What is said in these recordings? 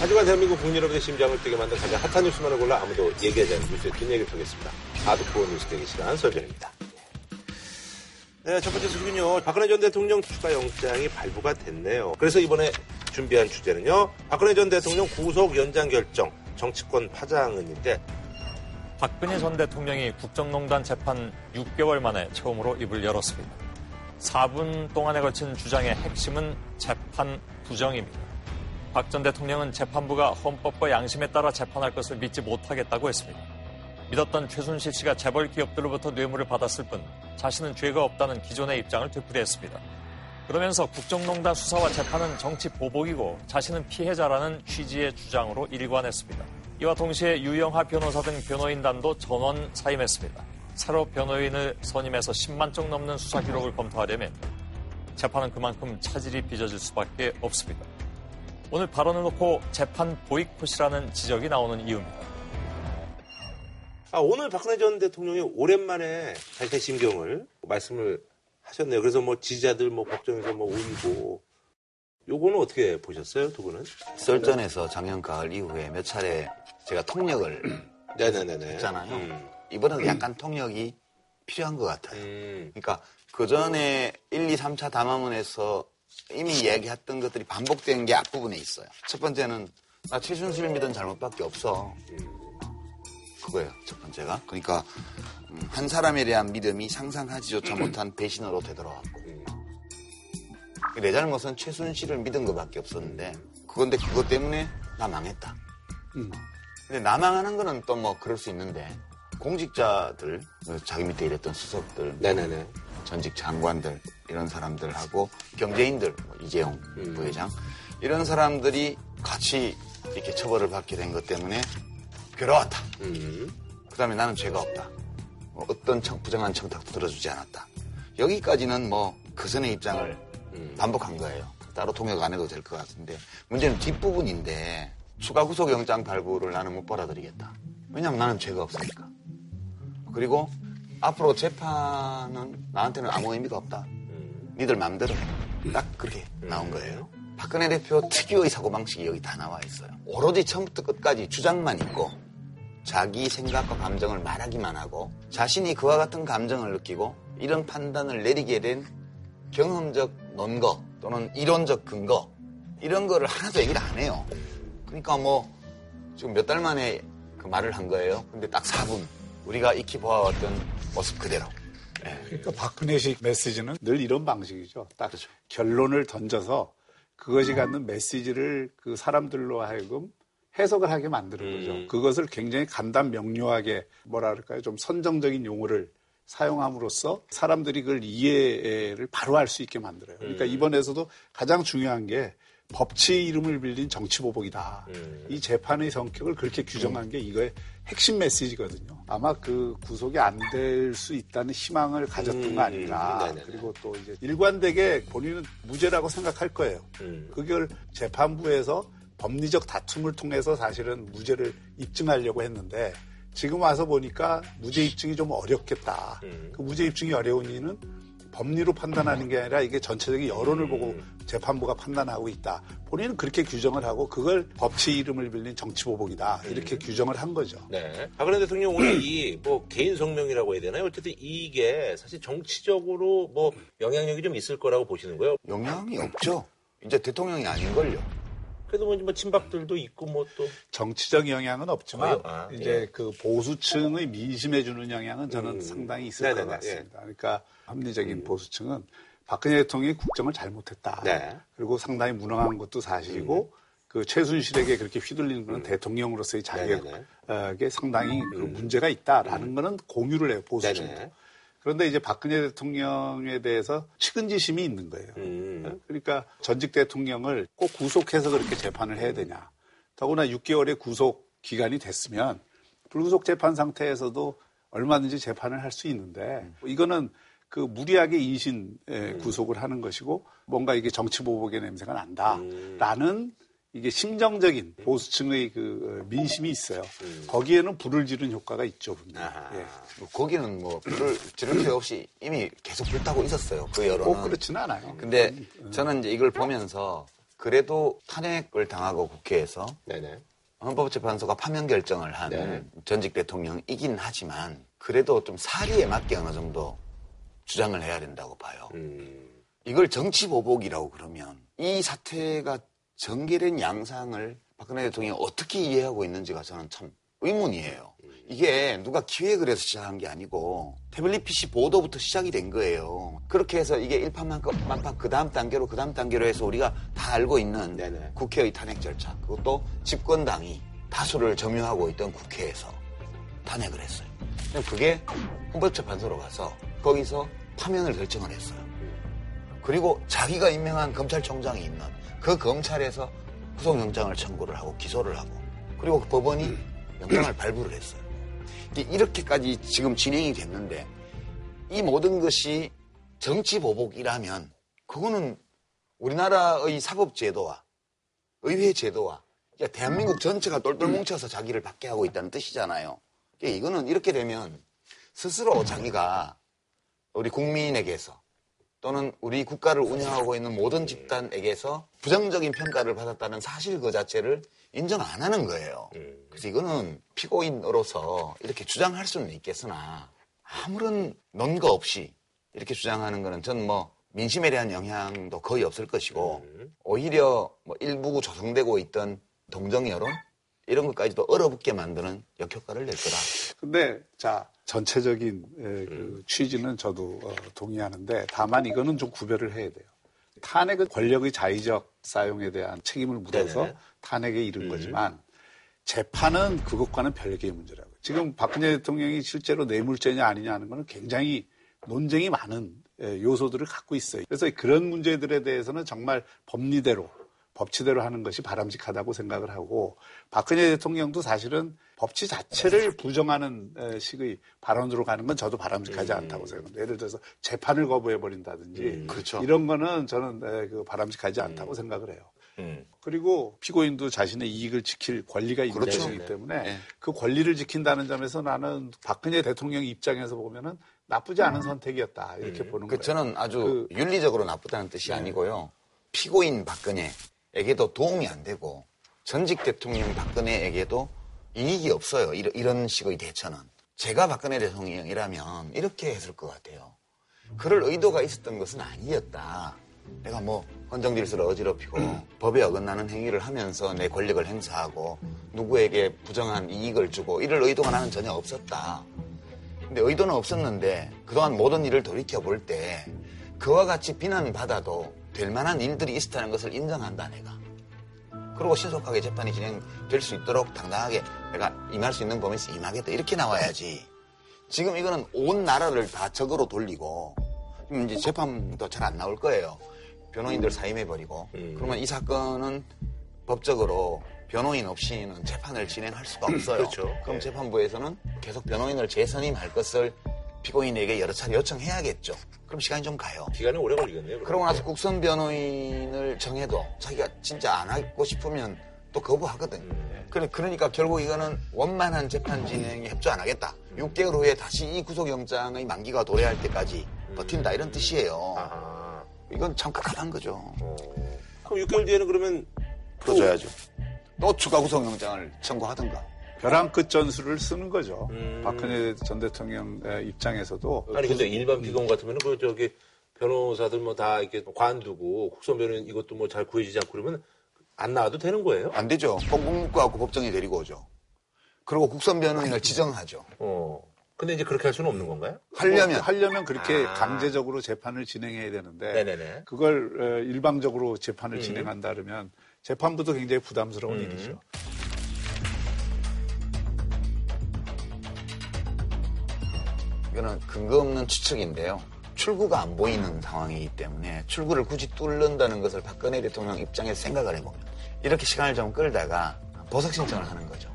하지만 대한민국 국민 여러분의 심장을 뛰게 만든 가장 핫한 뉴스만을 골라 아무도 얘기하지 않는 뉴스의 뒷얘기를 펴겠습니다. 하드코어 뉴스 대기 시간 설정입니다. 네, 첫 번째 소식은요. 박근혜 전 대통령 추가 영장이 발부가 됐네요. 그래서 이번에 준비한 주제는요. 박근혜 전 대통령 구속 연장 결정, 정치권 파장은인데 박근혜 전 대통령이 국정농단 재판 6개월 만에 처음으로 입을 열었습니다. 4분 동안에 걸친 주장의 핵심은 재판 부정입니다. 박 전 대통령은 재판부가 헌법과 양심에 따라 재판할 것을 믿지 못하겠다고 했습니다. 믿었던 최순실 씨가 재벌 기업들로부터 뇌물을 받았을 뿐 자신은 죄가 없다는 기존의 입장을 되풀이했습니다. 그러면서 국정농단 수사와 재판은 정치 보복이고 자신은 피해자라는 취지의 주장으로 일관했습니다. 이와 동시에 유영하 변호사 등 변호인단도 전원 사임했습니다. 새로 변호인을 선임해서 10만 쪽 넘는 수사 기록을 검토하려면 재판은 그만큼 차질이 빚어질 수밖에 없습니다. 오늘 발언을 놓고 재판 보이콧이라는 지적이 나오는 이유입니다. 아, 오늘 박근혜 전 대통령이 오랜만에 자신의 심경을 말씀을 하셨네요. 그래서 뭐 지지자들 뭐 걱정해서 뭐 울고 요거는 어떻게 보셨어요, 두 분은? 썰전에서 작년 가을 이후에 몇 차례 제가 통역을 네네네네. 했잖아요. 음. 이번에는 약간 통역이 필요한 것 같아요. 음. 그러니까 그 전에 1, 2, 3차 담화문에서 이미 이야기했던 것들이 반복된 게 앞부분에 있어요. 첫 번째는 나 최순실 믿은 잘못밖에 없어. 그거예요. 첫 번째가. 그러니까 음, 한 사람에 대한 믿음이 상상하지조차 못한 배신으로 되돌아왔고 내 잘못은 최순실을 믿은 것밖에 없었는데 그건데 그것 때문에 나 망했다. 근데 나 망하는 거는 또 뭐 그럴 수 있는데 공직자들 그 자기 밑에 일했던 수석들 네네네. 전직 장관들 이런 사람들하고 경제인들 뭐 이재용 부회장 이런 사람들이 같이 이렇게 처벌을 받게 된 것 때문에 괴로웠다. 음. 그다음에 나는 죄가 없다. 뭐 어떤 청- 부정한 청탁도 들어주지 않았다. 여기까지는 뭐그 전의 입장을 반복한 거예요. 따로 통역 안 해도 될 것 같은데 문제는 뒷부분인데 추가 구속영장 발부를 나는 못 받아들이겠다. 왜냐하면 나는 죄가 없으니까. 그리고 앞으로 재판은 나한테는 아무 의미가 없다. 니들 해. 딱 그렇게 나온 거예요. 박근혜 대표 특유의 사고방식이 여기 다 나와 있어요. 오로지 처음부터 끝까지 주장만 있고 자기 생각과 감정을 말하기만 하고 자신이 그와 같은 감정을 느끼고 이런 판단을 내리게 된 경험적 논거 또는 이론적 근거 이런 거를 하나도 얘기를 안 해요. 그러니까 뭐 지금 몇 달 만에 그 말을 한 거예요. 근데 딱 4분 우리가 익히 보아왔던 모습 그대로. 그러니까 박근혜식 메시지는 늘 이런 방식이죠. 딱 그렇죠. 결론을 던져서 그것이 갖는 메시지를 그 사람들로 하여금 해석을 하게 만드는 거죠. 음. 그것을 굉장히 간단 명료하게 뭐라 그럴까요? 좀 선정적인 용어를 사용함으로써 사람들이 그걸 이해를 바로 할 수 있게 만들어요. 그러니까 음. 이번에서도 가장 중요한 게 법치 이름을 빌린 정치보복이다. 음. 이 재판의 성격을 그렇게 규정한 게 이거의 핵심 메시지거든요. 아마 그 구속이 안 될 수 있다는 희망을 가졌던 음. 거 아닌가. 네네네. 그리고 또 이제 일관되게 본인은 무죄라고 생각할 거예요. 음. 그걸 재판부에서 법리적 다툼을 통해서 사실은 무죄를 입증하려고 했는데 지금 와서 보니까 무죄 입증이 좀 어렵겠다. 음. 그 무죄 입증이 어려운 이유는 법리로 판단하는 게 아니라 이게 전체적인 여론을 보고 재판부가 판단하고 있다. 본인은 그렇게 규정을 하고 그걸 법치 이름을 빌린 정치보복이다. 이렇게 규정을 한 거죠. 네. 박근혜 대통령 오늘 이 뭐 개인 성명이라고 해야 되나요? 어쨌든 이게 사실 정치적으로 뭐 영향력이 좀 있을 거라고 보시는 거예요. 영향이 없죠. 이제 대통령이 아닌걸요. 그래도 뭐, 뭐 친박들도 있고 뭐 또. 정치적 영향은 없지만 어, 아, 이제 예. 그 보수층의 민심에 주는 영향은 저는 음. 상당히 있을 네네네, 것 같습니다. 그러니까 합리적인 보수층은 박근혜 대통령이 국정을 잘못했다. 네. 그리고 상당히 무능한 것도 사실이고 그 최순실에게 그렇게 휘둘리는 것은 대통령으로서의 네네네. 자격에 상당히 그 문제가 있다라는 거는 공유를 해요 보수층도. 그런데 이제 박근혜 대통령에 대해서 측은지심이 있는 거예요. 음. 그러니까 전직 대통령을 꼭 구속해서 그렇게 재판을 해야 되냐. 더구나 6개월의 구속 기간이 됐으면 불구속 재판 상태에서도 얼마든지 재판을 할 수 있는데 이거는 그 무리하게 인신 에, 구속을 하는 것이고 뭔가 이게 정치 보복의 냄새가 난다라는 이게 심정적인 보수층의 그 어, 민심이 있어요. 거기에는 불을 지른 효과가 있죠, 분명히. 아하. 예. 뭐 거기는 뭐 불을 지를 필요 없이 이미 계속 불타고 있었어요. 그 여론은. 꼭 그렇지는 않아요. 근데 저는 이제 이걸 보면서 그래도 탄핵을 당하고 국회에서 네네. 헌법재판소가 파면 결정을 한 네. 전직 대통령 이긴 하지만 그래도 좀 사리에 맞게 어느 정도 주장을 해야 된다고 봐요. 음. 이걸 정치 보복이라고 그러면 이 사태가 전개된 양상을 박근혜 대통령이 어떻게 이해하고 있는지가 저는 참 의문이에요. 이게 누가 기획을 해서 시작한 게 아니고 태블릿 PC 보도부터 시작이 된 거예요. 그렇게 해서 이게 일파만파 그 다음 단계로 그 다음 단계로 해서 우리가 다 알고 있는 네네. 국회의 탄핵 절차 그것도 집권당이 다수를 점유하고 있던 국회에서 탄핵을 했어요. 그게 헌법재판소로 가서 거기서 파면을 결정을 했어요. 그리고 자기가 임명한 검찰총장이 있는 그 검찰에서 구속영장을 청구를 하고 기소를 하고 그리고 그 법원이 영장을 발부를 했어요. 이렇게까지 지금 진행이 됐는데 이 모든 것이 정치 보복이라면 그거는 우리나라의 사법제도와 의회 제도와 그러니까 대한민국 전체가 똘똘 뭉쳐서 자기를 받게 하고 있다는 뜻이잖아요. 그러니까 이거는 이렇게 되면 스스로 자기가 우리 국민에게서 또는 우리 국가를 운영하고 있는 모든 집단에게서 부정적인 평가를 받았다는 사실 그 자체를 인정 안 하는 거예요. 그래서 이거는 피고인으로서 이렇게 주장할 수는 있겠으나 아무런 논거 없이 이렇게 주장하는 거는 전 뭐 민심에 대한 영향도 거의 없을 것이고 오히려 뭐 일부 조성되고 있던 동정 여론 이런 것까지도 얼어붙게 만드는 역효과를 낼 거다. 근데 자 전체적인 에, 그 취지는 저도 어, 동의하는데 다만 이거는 좀 구별을 해야 돼요. 탄핵은 권력의 자의적 사용에 대한 책임을 묻어서 네네. 탄핵에 이른 거지만 재판은 그것과는 별개의 문제라고. 지금 박근혜 대통령이 실제로 뇌물죄냐 아니냐 하는 거는 굉장히 논쟁이 많은 에, 요소들을 갖고 있어요. 그래서 그런 문제들에 대해서는 정말 법리대로 법치대로 하는 것이 바람직하다고 생각을 하고 박근혜 대통령도 사실은 법치 자체를 부정하는 에, 식의 발언으로 가는 건 저도 바람직하지 않다고 생각합니다. 예를 들어서 재판을 거부해 버린다든지 그렇죠. 이런 거는 저는 에, 그 바람직하지 않다고 생각을 해요. 음. 그리고 피고인도 자신의 이익을 지킬 권리가 있는 그렇죠. 것이기 네. 때문에 네. 그 권리를 지킨다는 점에서 나는 박근혜 대통령 입장에서 보면은 나쁘지 않은 선택이었다 이렇게 보는 그 거예요. 저는 아주 윤리적으로 나쁘다는 뜻이 아니고요. 피고인 박근혜 에게도 도움이 안 되고 전직 대통령 박근혜에게도 이익이 없어요. 이런, 이런 식의 대처는. 제가 박근혜 대통령이라면 이렇게 했을 것 같아요. 그럴 의도가 있었던 것은 아니었다. 내가 뭐 헌정 질서를 어지럽히고 법에 어긋나는 행위를 하면서 내 권력을 행사하고 누구에게 부정한 이익을 주고 이럴 의도가 나는 전혀 없었다. 근데 의도는 없었는데 그동안 모든 일을 돌이켜 볼 때 그와 같이 비난받아도 될 만한 일들이 있었다는 것을 인정한다 내가. 그리고 신속하게 재판이 진행될 수 있도록 당당하게 내가 임할 수 있는 범위에서 임하겠다 이렇게 나와야지. 지금 이거는 온 나라를 다 적으로 돌리고 이제 재판도 잘 안 나올 거예요. 변호인들 사임해버리고 음. 그러면 이 사건은 법적으로 변호인 없이는 재판을 진행할 수가 없어요. 그렇죠. 그럼 네. 재판부에서는 계속 변호인을 재선임할 것을 피고인에게 여러 차례 요청해야겠죠. 그럼 시간이 좀 가요. 기간이 오래 걸리겠네요. 그러고 나서 국선 변호인을 정해도 자기가 진짜 안 하고 싶으면 또 거부하거든. 음. 그래, 그러니까 결국 이거는 원만한 재판 진행에 협조 안 하겠다. 6개월 후에 다시 이 구속영장의 만기가 도래할 때까지 버틴다. 이런 뜻이에요. 아하. 이건 참 깝깝한 거죠. 어. 그럼 6개월 뒤에는 그러면 풀어줘야죠. 또 추가 구속영장을 청구하든가. 벼랑 끝 전술을 쓰는 거죠. 음. 박근혜 전 대통령 입장에서도 아니 근데 일반 피고인 같으면 그 저기 변호사들 뭐 다 이렇게 관두고 국선 변호인 이것도 뭐 잘 구해지지 않고 그러면 안 나와도 되는 거예요? 안 되죠. 공공국가하고 법정이 데리고 오죠. 그리고 국선 변호인을 지정하죠. 어. 근데 이제 그렇게 할 수는 없는 건가요? 하려면 뭐 하려면 그렇게 아. 강제적으로 재판을 진행해야 되는데 네네네. 그걸 어, 일방적으로 재판을 음. 진행한다 그러면 재판부도 굉장히 부담스러운 음. 일이죠. 이거는 근거 없는 추측인데요. 출구가 안 보이는 상황이기 때문에 출구를 굳이 뚫는다는 것을 박근혜 대통령 입장에서 생각을 해보면 이렇게 시간을 좀 끌다가 보석 신청을 하는 거죠.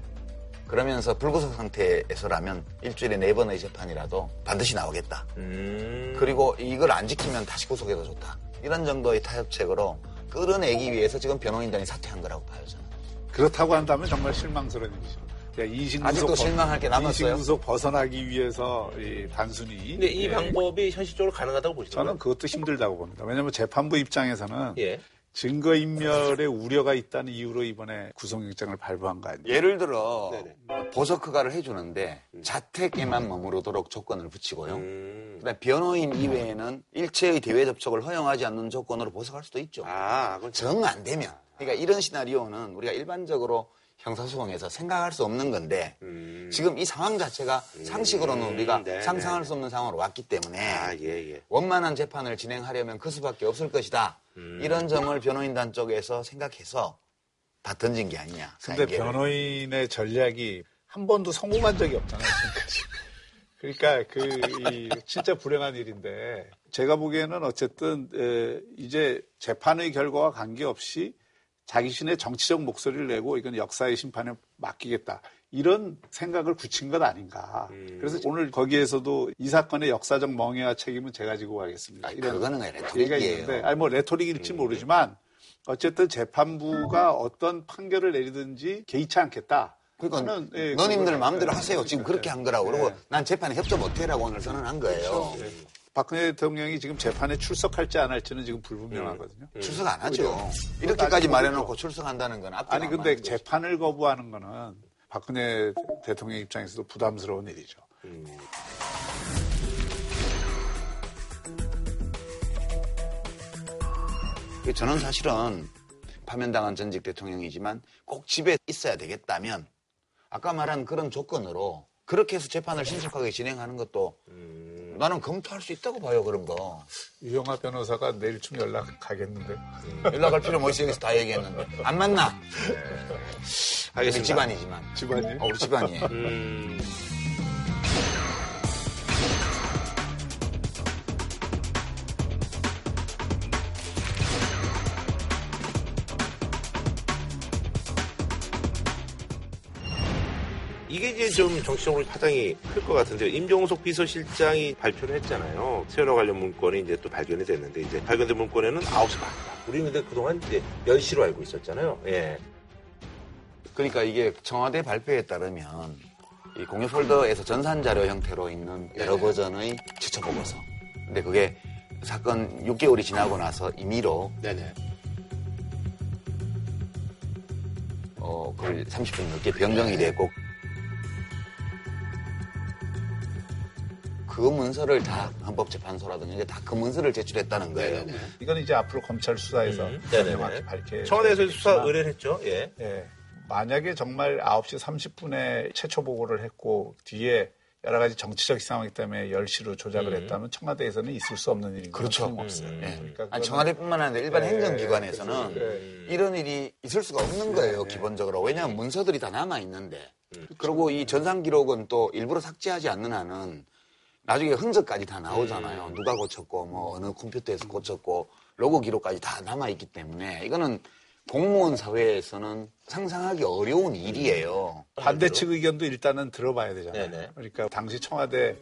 그러면서 불구속 상태에서라면 일주일에 네 번의 재판이라도 반드시 나오겠다. 음. 그리고 이걸 안 지키면 다시 구속해도 좋다. 이런 정도의 타협책으로 끌어내기 위해서 지금 변호인단이 사퇴한 거라고 봐요, 저는. 그렇다고 한다면 정말 실망스러운 일이죠. 그러니까 이신구속 아직도 벗- 실망할 게 남았어요? 이신구속 벗어나기 위해서 이 단순히 근데 이 예, 방법이 현실적으로 가능하다고 보시나요? 저는 그것도 힘들다고 봅니다. 왜냐하면 재판부 입장에서는 예. 증거인멸의 우려가 있다는 이유로 이번에 구속영장을 발부한 거 아니에요? 예를 들어 네네. 보석 허가를 해주는데 자택에만 머무르도록 조건을 붙이고요. 음. 그다음 변호인 이외에는 일체의 대외 접촉을 허용하지 않는 조건으로 보석할 수도 있죠. 아, 그건 정안 되면. 그러니까 이런 시나리오는 우리가 일반적으로 형사소송에서 생각할 수 없는 건데 음. 지금 이 상황 자체가 상식으로는 우리가 네, 상상할 네. 수 없는 상황으로 왔기 때문에 아, 예, 예. 원만한 재판을 진행하려면 그 수밖에 없을 것이다. 음. 이런 점을 변호인단 쪽에서 생각해서 다 던진 게 아니냐. 근데 사인계를. 변호인의 전략이 한 번도 성공한 적이 없잖아요, 지금까지. 그러니까 그, 이, 진짜 불행한 일인데, 제가 보기에는 어쨌든, 에, 이제 재판의 결과와 관계없이 자기 신의 정치적 목소리를 내고 이건 역사의 심판에 맡기겠다. 이런 생각을 굳힌 것 아닌가. 음. 그래서 오늘 거기에서도 이 사건의 역사적 멍에와 책임은 제가 지고 가겠습니다. 아니, 이런 그거는 레토릭이에요. 있는데, 아니 뭐 레토릭일지 모르지만 어쨌든 재판부가 어떤 판결을 내리든지 개의치 않겠다. 그러니까 예, 너님들 마음대로 네. 하세요. 지금 그렇게 한 거라고. 그리고 네. 난 재판에 협조 못해라고 오늘 선언한 거예요. 예. 박근혜 대통령이 지금 재판에 출석할지 안 할지는 지금 불분명하거든요. 출석 안 하죠. 그죠. 이렇게까지 따지고 말해놓고. 출석한다는 건 앞뒤가 아니 안 근데. 재판을 거부하는 거는 박근혜 대통령 입장에서도 부담스러운 일이죠. 저는 사실은 파면당한 전직 대통령이지만 꼭 집에 있어야 되겠다면 아까 말한 그런 조건으로 그렇게 해서 재판을 신속하게 진행하는 것도 나는 검토할 수 있다고 봐요 그런 거 유영아 변호사가 내일쯤 연락 가겠는데. 연락할 필요 뭐 있어 여기서 다 얘기했는데 안 만나 우리 알겠습니다. 집안이지만 집안이? 어, 우리 집안이에요 음. 좀 정치적으로 파장이 클 것 같은데요. 임종석 비서실장이 발표를 했잖아요. 세월호 관련 문건이 이제 또 발견이 됐는데 이제 발견된 문건에는 9시 반이다. 우리는 근데 그동안 이제 10시로 알고 있었잖아요. 예. 그러니까 이게 청와대 발표에 따르면 이 공유 폴더에서 전산 자료 형태로 있는 여러 버전의 지처 보고서. 근데 그게 사건 6개월이 지나고 나서 임의로 네네. 어 그걸 30분 넘게 변경이 됐고 그 문서를 다 헌법재판소라든지 이제 다 그 문서를 제출했다는 거예요. 이건 이제 앞으로 검찰 수사에서 음, 네네네. 명확히 밝혀. 청와대에서 수사 의뢰를 했죠. 예. 예. 만약에 정말 9시 30분에 최초 보고를 했고 뒤에 여러 가지 정치적 상황 때문에 10시로 조작을 했다면 청와대에서는 있을 수 없는 건 그렇죠. 틀림없어요. 예. 그러니까 아니, 청와대뿐만 아니라 일반 네, 행정기관에서는 네. 이런 일이 있을 수가 없는 거예요, 기본적으로. 왜냐하면 문서들이 다 남아 있는데. 그리고 이 전산 기록은 또 일부러 삭제하지 않는 한은 나중에 흔적까지 다 나오잖아요. 누가 고쳤고, 뭐, 어느 컴퓨터에서 고쳤고, 로고 기록까지 다 남아 있기 때문에 이거는 공무원 사회에서는 상상하기 어려운 일이에요. 반대 측 의견도 일단은 들어봐야 되잖아요. 네네. 그러니까 당시 청와대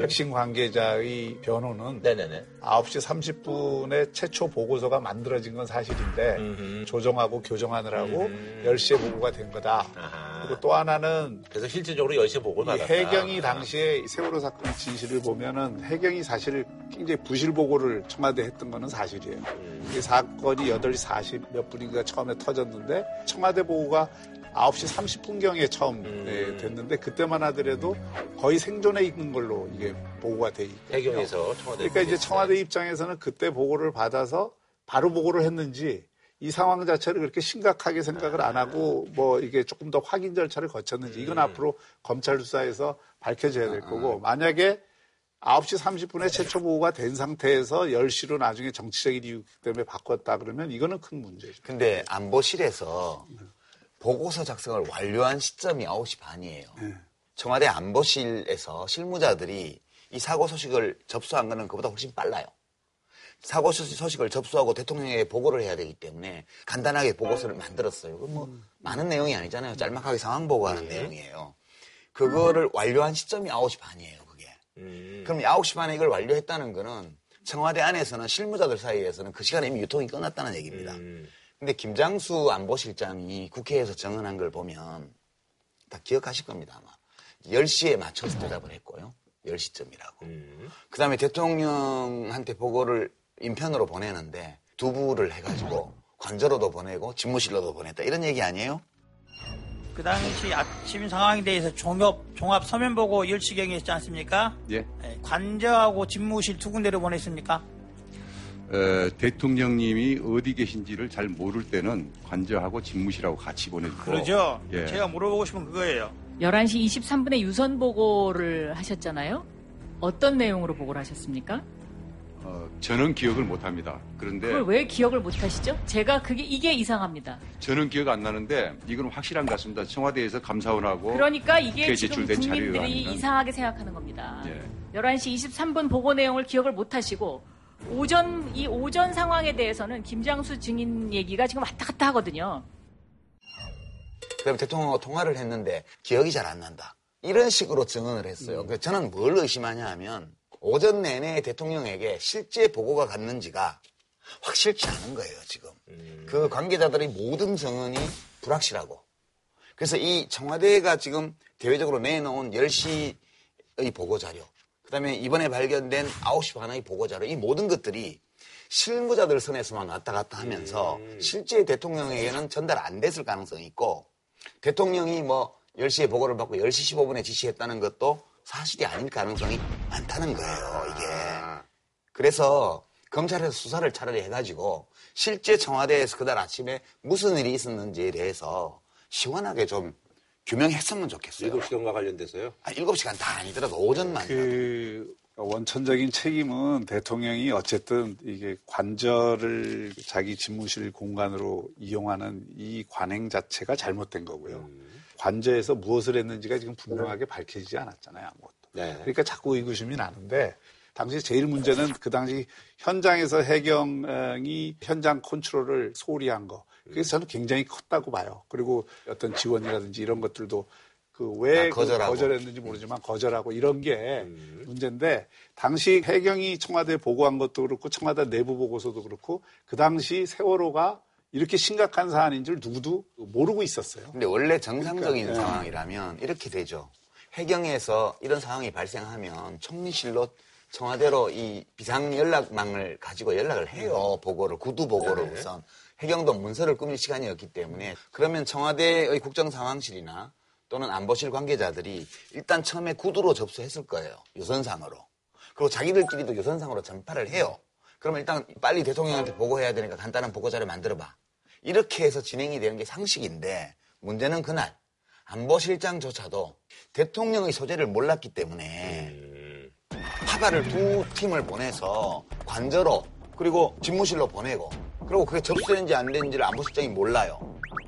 핵심 관계자의 변호는 네네네. 9시 30분에 최초 보고서가 만들어진 건 사실인데 음흠. 조정하고 교정하느라고 음. 10시에 보고가 된 거다. 아하. 그리고 또 하나는 그래서 실질적으로 10시에 보고를 이 받았다. 해경이 당시에 이 세월호 사건 진실을 보면은 해경이 사실 굉장히 부실 보고를 청와대에 했던 거는 사실이에요. 음. 이 사건이 8시 40 몇 분인가 처음에 터졌는데 청와대 보고가 9시 30분경에 처음 음. 예, 됐는데 그때만 하더라도 거의 생존해 있는 걸로 이게 보고가 돼 있거든요. 해경에서 청와대. 그러니까 이제 청와대 입장에서는 그때 보고를 받아서 바로 보고를 했는지 이 상황 자체를 그렇게 심각하게 생각을 안 하고 뭐 이게 조금 더 확인 절차를 거쳤는지 이건 앞으로 검찰 수사에서 밝혀져야 될 거고 만약에 9시 30분에 최초 보고가 된 상태에서 10시로 나중에 정치적인 이유 때문에 바꿨다 그러면 이거는 큰 문제죠. 근데 안보실에서 보고서 작성을 완료한 시점이 9시 반이에요. 청와대 안보실에서 실무자들이 이 사고 소식을 접수한 거는 그보다 훨씬 빨라요. 사고 소식- 소식을 접수하고 대통령에게 보고를 해야 되기 때문에 간단하게 보고서를 만들었어요. 그건 뭐 많은 내용이 아니잖아요. 짤막하게 상황 보고하는 내용이에요. 그거를 완료한 시점이 9시 반이에요, 그게. 음. 그럼 9시 반에 이걸 완료했다는 거는 청와대 안에서는 실무자들 사이에서는 그 시간에 이미 유통이 끝났다는 얘기입니다. 음. 근데 김장수 안보실장이 국회에서 증언한 걸 보면 다 기억하실 겁니다, 아마. 10시에 맞춰서 대답을 했고요. 10시쯤이라고. 음. 그 다음에 대통령한테 보고를 인편으로 보내는데 두부를 해가지고 관저로도 보내고 집무실로도 보냈다 이런 얘기 아니에요? 그 당시 아침 상황에 대해서 종합, 종합 서면 보고 10시경에 있지 않습니까? 예. 예, 관저하고 집무실 두 군데로 보냈습니까? 어, 대통령님이 어디 계신지를 잘 모를 때는 관저하고 집무실하고 같이 보내주고 그러죠. 예. 제가 물어보고 싶은 그거예요. 11시 23분에 유선 보고를 하셨잖아요. 어떤 내용으로 보고를 하셨습니까? 어, 저는 기억을 못합니다. 그런데 그걸 왜 기억을 못 하시죠? 제가 그게 이게 이상합니다. 저는 기억 안 나는데 이건 확실한 것 같습니다. 청와대에서 감사원하고 그러니까 이게 지금 국민들이 의하면 이상하게 생각하는 겁니다. 예. 11시 23분 보고 내용을 기억을 못 하시고 오전 이 오전 상황에 대해서는 김장수 증인 얘기가 지금 왔다 갔다 하거든요. 그럼 대통령과 통화를 했는데 기억이 잘 안 난다. 이런 식으로 증언을 했어요. 그래서 저는 뭘 의심하냐 하면 오전 내내 대통령에게 실제 보고가 갔는지가 확실치 않은 거예요, 지금. 그 관계자들의 모든 증언이 불확실하고. 그래서 이 청와대가 지금 대외적으로 내놓은 10시의 보고 자료, 그 다음에 이번에 발견된 9시 반의 보고 자료, 이 모든 것들이 실무자들 선에서만 왔다 갔다 하면서 실제 대통령에게는 전달 안 됐을 가능성이 있고 대통령이 뭐 10시에 보고를 받고 10시 15분에 지시했다는 것도 사실이 아닐 가능성이 많다는 거예요, 이게. 그래서 검찰에서 수사를 차라리 해가지고 실제 청와대에서 그날 아침에 무슨 일이 있었는지에 대해서 시원하게 좀 규명했으면 좋겠어요. 7시간과 관련돼서요. 아, 7시간 다 아니더라도 오전만. 그 원천적인 책임은 대통령이 어쨌든 이게 관저를 자기 집무실 공간으로 이용하는 이 관행 자체가 잘못된 거고요. 관저에서 무엇을 했는지가 지금 분명하게 밝혀지지 않았잖아요, 아무것도. 네. 그러니까 자꾸 의구심이 나는데 당시 제일 문제는 그 당시 현장에서 해경이 현장 컨트롤을 소홀히 한 거. 그래서 저는 굉장히 컸다고 봐요. 그리고 어떤 지원이라든지 이런 것들도 그왜 아, 거절하고. 거절했는지 모르지만 거절하고 이런 게 문제인데 당시 해경이 청와대에 보고한 것도 그렇고 청와대 내부 보고서도 그렇고 그 당시 세월호가 이렇게 심각한 사안인 줄 누구도 모르고 있었어요. 근데 원래 정상적인 그러니까, 예. 상황이라면 이렇게 되죠. 해경에서 이런 상황이 발생하면 총리실로 청와대로 이 비상 연락망을 가지고 연락을 해요. 보고를 구두 보고를 우선 해경도 문서를 꾸밀 시간이었기 때문에 그러면 청와대의 국정상황실이나 또는 안보실 관계자들이 일단 처음에 구두로 접수했을 거예요. 유선상으로. 그리고 자기들끼리도 유선상으로 전파를 해요. 그러면 일단 빨리 대통령한테 보고해야 되니까 간단한 보고 자료 만들어봐. 이렇게 해서 진행이 되는 게 상식인데 문제는 그날 안보실장조차도 대통령의 소재를 몰랐기 때문에 파발을 두 팀을 보내서 관저로 그리고 집무실로 보내고 그리고 그게 접수된지 안 된지를 안보실장이 몰라요.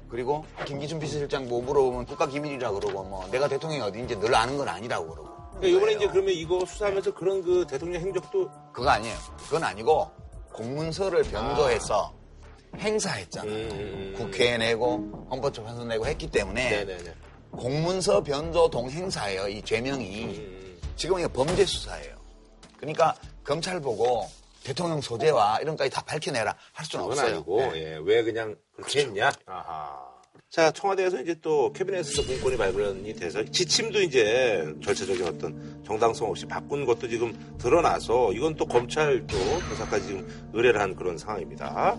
그리고 김기춘 비서실장 뭐 물어보면 국가 기밀이라 그러고 뭐 내가 대통령이 어딘지 늘 아는 건 아니라고 그러고. 그러니까 이번에 이제 그러면 이거 수사하면서 그런 그 대통령 행적도 그거 아니에요. 그건 아니고 공문서를 변조해서 행사했잖아요. 음. 국회에 내고 헌법재판소 내고 했기 때문에 네네네. 공문서 변조 동행사예요. 이 죄명이 음. 지금 이게 범죄 수사예요. 그러니까 검찰 보고 대통령 소재와 이런 것까지 다 밝혀내라 할 수는 없어요. 아니고 네. 예, 왜 그냥 그렇게 했냐? 아하. 자 청와대에서 이제 또 캐비넷에서 문건이 발견이 돼서 지침도 이제 절차적인 어떤 정당성 없이 바꾼 것도 지금 드러나서 이건 또 검찰도 조사까지 지금 의뢰를 한 그런 상황입니다.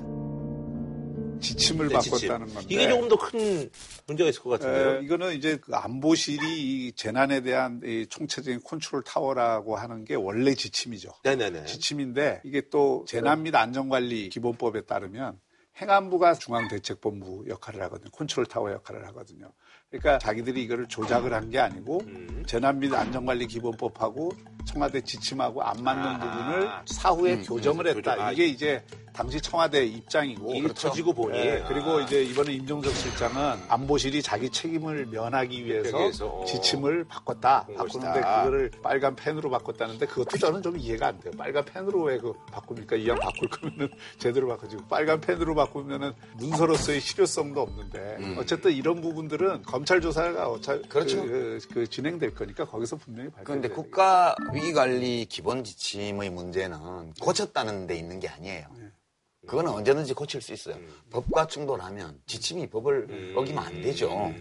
지침을 네. 바꿨다는 건데. 이게 조금 더 큰 문제가 있을 것 같은데요. 에, 이거는 이제 그 안보실이 이 재난에 대한 이 총체적인 컨트롤 타워라고 하는 게 원래 지침이죠. 네네네. 지침인데 이게 또 재난 및 안전관리 기본법에 따르면 행안부가 중앙대책본부 역할을 하거든요. 컨트롤 타워 역할을 하거든요. 그러니까 자기들이 이거를 조작을 한 게 아니고 음. 재난 및 안전관리 기본법하고 청와대 지침하고 안 맞는 아. 부분을 사후에 교정을 했다. 교정. 아, 이게 이제 당시 청와대 입장이고 일이 그렇죠. 터지고 보니 예, 아. 그리고 이제 이번에 임종석 실장은 안보실이 자기 책임을 면하기 위해서 어. 지침을 바꿨다. 바꾸는데. 그거를 빨간 펜으로 바꿨다는데 그것도 저는 좀 이해가 안 돼요. 빨간 펜으로 왜 그 바꿉니까? 이왕 바꿀 거면은 제대로 바꾸지. 빨간 펜으로 바꾸면은 문서로서의 실효성도 없는데 어쨌든 이런 부분들은 검찰 조사가 어차 그렇죠. 그, 그 진행될 거니까 거기서 분명히 밝혀야 그런데. 국가 위기관리 기본 지침의 문제는 고쳤다는 데 있는 게 아니에요. 그거는 언제든지 고칠 수 있어요. 법과 충돌하면 지침이 법을 어기면 안 되죠.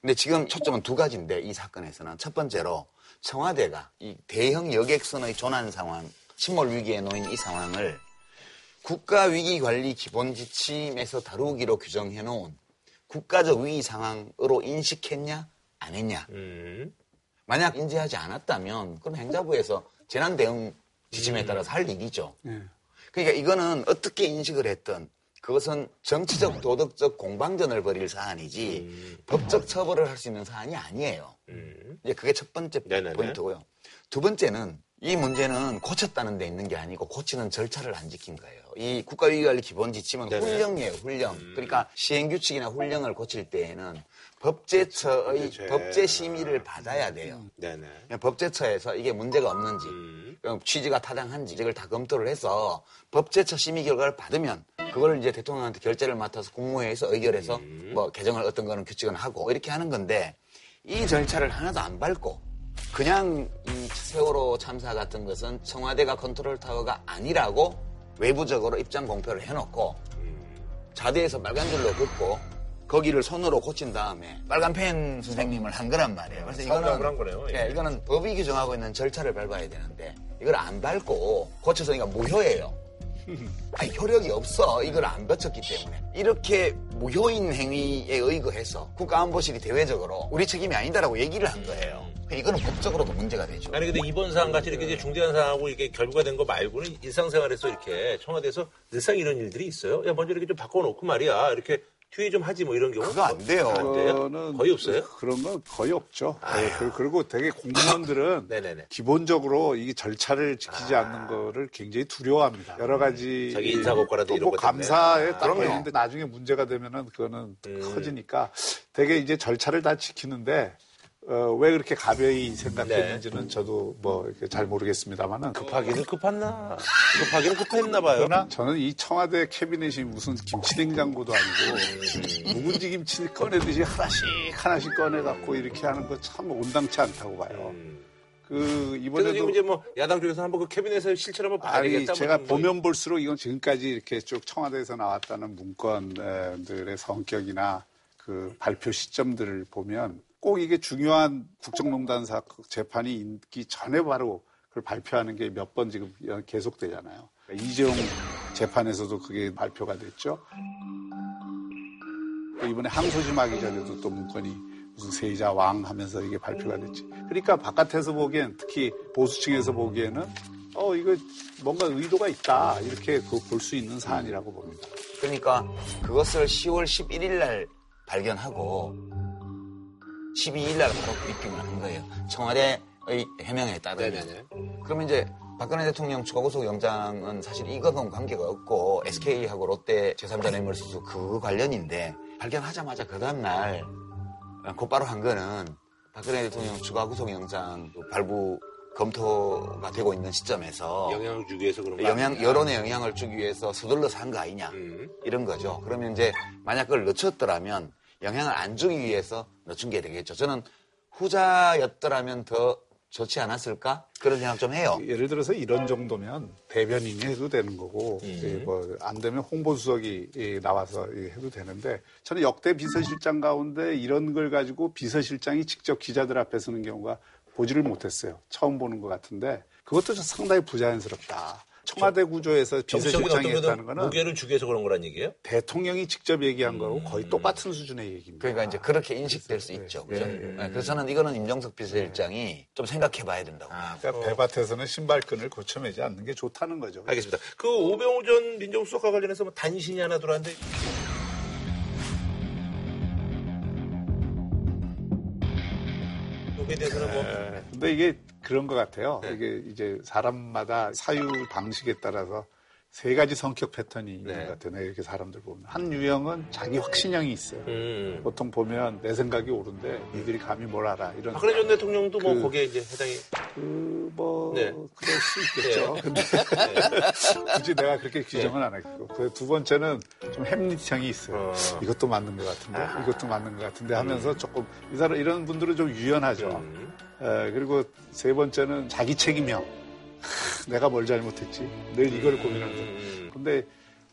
근데 지금 초점은 두 가지인데 이 사건에서는 첫 번째로 청와대가 이 대형 여객선의 조난 상황, 침몰 위기에 놓인 이 상황을 국가 위기 관리 기본 지침에서 다루기로 규정해 놓은 국가적 위기 상황으로 인식했냐 안 했냐. 음. 만약 인지하지 않았다면 그럼 행자부에서 재난 대응 지침에 따라서 할 일이죠. 예. 그러니까 이거는 어떻게 인식을 했든 그것은 정치적 도덕적 공방전을 벌일 사안이지 법적 처벌을 할 수 있는 사안이 아니에요. 음. 이제 그게 첫 번째 네네네. 포인트고요. 두 번째는 이 문제는 고쳤다는 데 있는 게 아니고 고치는 절차를 안 지킨 거예요. 이 국가위기관리 기본 지침은 네네. 음. 훈령이에요, 훈령. 그러니까 시행규칙이나 훈령을 고칠 때에는 법제처의. 법제 심의를 받아야 돼요. 네네. 법제처에서 이게 문제가 없는지 음. 취지가 타당한지 이걸 다 검토를 해서 법제처 심의 결과를 받으면 그걸 이제 대통령한테 결재를 맡아서 국무회의에서 의결해서 음. 뭐 개정을 어떤 거는 규칙은 하고 이렇게 하는 건데 이 절차를 하나도 안 밟고 그냥 이 세월호 참사 같은 것은 청와대가 컨트롤 타워가 아니라고 외부적으로 입장 공표를 해놓고 자대에서 빨간 줄로 긋고 거기를 손으로 고친 다음에 빨간 펜 선생님을 한 거란 말이에요. 그래서 이거는 한 거네요. 예. 예, 이거는 법이 규정하고 있는 절차를 밟아야 되는데 이걸 안 밟고 고쳐서 그러니까 무효예요. 아니, 효력이 없어. 이걸 안 거쳤기 때문에. 이렇게 무효인 행위에 의거해서 국가안보실이 대외적으로 우리 책임이 아니다라고 얘기를 한 거예요. 이거는 법적으로도 문제가 되죠. 아니 근데 이번 사안 같이 이렇게 이제 중대한 사안하고 이렇게 결부가 된 거 말고는 일상생활에서 이렇게 청와대에서 늘상 이런 일들이 있어요. 야 먼저 이렇게 좀 바꿔놓고 말이야. 이렇게 뒤에 좀 하지 뭐 이런 경우 그거 안 돼요. 안 돼요? 그거는 거의 없어요? 그런 건 거의 없죠. 예, 그- 그리고 되게 공무원들은. 기본적으로 이 절차를 지키지 않는 거를 굉장히 두려워합니다. 여러 가지 자기 이런 뭐. 감사에 아, 딱 그럼요. 걸리는데 나중에 문제가 되면은 그거는 음. 커지니까 되게 이제 절차를 다 지키는데 어, 왜 그렇게 가벼이 생각했는지는 저도 뭐 잘 모르겠습니다만은 급하기는 급했나? 급하기는 급했나 봐요. 그러나 저는 이 청와대 캐비넷이 무슨 김치냉장고도 아니고 묵은지 김치 꺼내듯이 하나씩 하나씩 꺼내 갖고 이렇게 하는 거 참 온당치 않다고 봐요. 음. 그 이번에도 지금 이제 뭐 야당 쪽에서 한번 그 캐비넷에 실체를 한번 봐야 겠다. 아니 뭐 제가 뭐 보면 볼수록 이건 지금까지 이렇게 쭉 청와대에서 나왔다는 문건들의 성격이나 그 발표 시점들을 보면 꼭 이게 중요한 국정농단 사건 재판이 있기 전에 바로 그걸 발표하는 게 몇 번 지금 계속 되잖아요. 그러니까 이재용 재판에서도 그게 발표가 됐죠. 또 이번에 항소심하기 전에도 또 문건이 무슨 세이자 왕 하면서 이게 발표가 됐지. 그러니까 바깥에서 보기엔 특히 보수층에서 보기에는 어 이거 뭔가 의도가 있다 이렇게 볼 수 있는 사안이라고 봅니다. 그러니까 그것을 10월 11일 날 발견하고 12일 날 바로 브리핑을 한 거예요. 청와대의 해명에 따르면. 네네네. 그러면 이제 박근혜 대통령 추가구속 영장은 사실 이거는 관계가 없고 SK하고 롯데 제3자 뇌물수수 그 관련인데 발견하자마자 그 다음날 곧바로 한 거는 박근혜 대통령 추가구속 영장 발부 검토가 되고 있는 시점에서 영향을 주기 위해서 그런 거 영향. 여론에 영향을 주기 위해서 서둘러서 한 거 아니냐. 음. 이런 거죠. 그러면 이제 만약 그걸 늦췄더라면 영향을 안 주기 위해서 늦춘 게 되겠죠. 저는 후자였더라면 더 좋지 않았을까? 그런 생각 좀 해요. 예를 들어서 이런 정도면 대변인이 해도 되는 거고 뭐안 되면 홍보수석이 예, 나와서 예, 해도 되는데 저는 역대 비서실장 가운데 이런 걸 가지고 비서실장이 직접 기자들 앞에 서는 경우가 보지를 못했어요. 처음 보는 것 같은데 그것도 좀 상당히 부자연스럽다. 청와대 구조에서 정치적인 비서실장이 어떤 했다는 거는 무게를 주기 위해서 그런 거란 얘기예요? 대통령이 직접 얘기한 거하고 거의 똑같은 수준의 얘기입니다. 그러니까 이제 그렇게 인식될 수 있죠. 그죠? 네, 그래서 저는 이거는 임종석 비서실장이 좀 생각해 봐야 된다고. 그러니까 배밭에서는 신발끈을 고쳐매지 않는 게 좋다는 거죠. 알겠습니다. 그 오병우 전 민정수석과 관련해서 뭐 단신이 하나 들어왔는데 여기에 대해서는 뭐 근데 이게 그런 것 같아요. 이게 이제 사람마다 사유 방식에 따라서 세 가지 성격 패턴이 있는 네. 것 같아요. 내가 이렇게 사람들 보면. 한 유형은 자기 확신형이 있어요. 음. 보통 보면 내 생각이 옳은데 니들이 감히 뭘 알아. 이런. 박근혜 전 대통령도 뭐 그- 거기에 이제 해당이 그, 뭐, 네. 그럴 수 있겠죠. 근데 굳이 내가 그렇게 규정은 안 했고. 그두 번째는 좀 햄릿형이 있어요. 어. 이것도 맞는 것 같은데, 이것도 맞는 것 같은데 하면서 조금, 이 사람, 이런 분들은 좀 유연하죠. 음. 에, 그리고 세 번째는 자기 책임형. 하, 내가 뭘 잘못했지? 늘 이걸 고민하면서. 음. 근데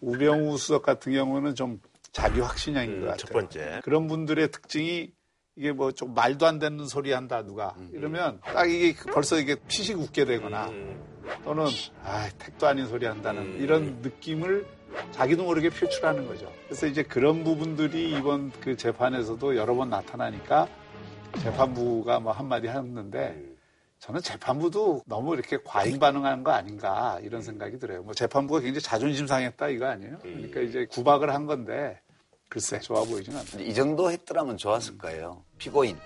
우병우 수석 같은 경우는 좀 자기 확신형인 것 음, 같아요. 첫 번째. 그런 분들의 특징이 이게 뭐 좀 말도 안 되는 소리 한다 누가 이러면 딱 이게 벌써 이게 피식 웃게 되거나 음. 또는 아 택도 아닌 소리 한다는 음. 이런 느낌을 자기도 모르게 표출하는 거죠. 그래서 이제 그런 부분들이 이번 그 재판에서도 여러 번 나타나니까 재판부가 뭐 한마디 했는데 저는 재판부도 너무 이렇게 과잉 반응하는 거 아닌가 이런 생각이 들어요. 뭐 재판부가 굉장히 자존심 상했다 이거 아니에요? 그러니까 이제 구박을 한 건데 글쎄 좋아 보이진 않다. 이 정도 했더라면 좋았을 거예요. 피고인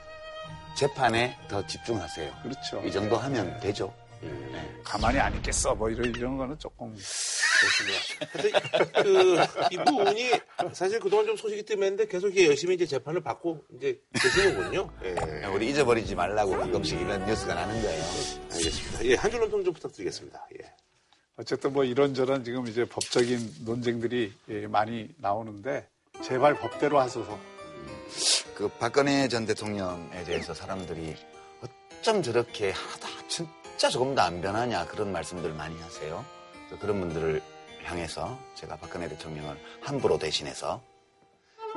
재판에 더 집중하세요. 그렇죠. 이 정도 하면 되죠. 가만히 안 있겠어. 뭐 이런 이런 거는 조금 하여튼 그 이분이 사실 그동안 좀 소식이 뜸했는데 계속 이렇게 열심히 이제 재판을 받고 이제 계시는군요. 예. 우리 잊어버리지 말라고 가끔씩 이런 뉴스가 나는 거예요. 알겠습니다. 예, 한 줄로 평좀 부탁드리겠습니다. 예. 어쨌든 뭐 이런저런 지금 이제 법적인 논쟁들이 예, 많이 나오는데 제발 법대로 하소서. 그 박근혜 전 대통령에 대해서 사람들이 어쩜 저렇게 하다 진짜 조금 더안 변하냐 그런 말씀들 많이 하세요. 그런 분들을 향해서 제가 박근혜 대통령을 함부로 대신해서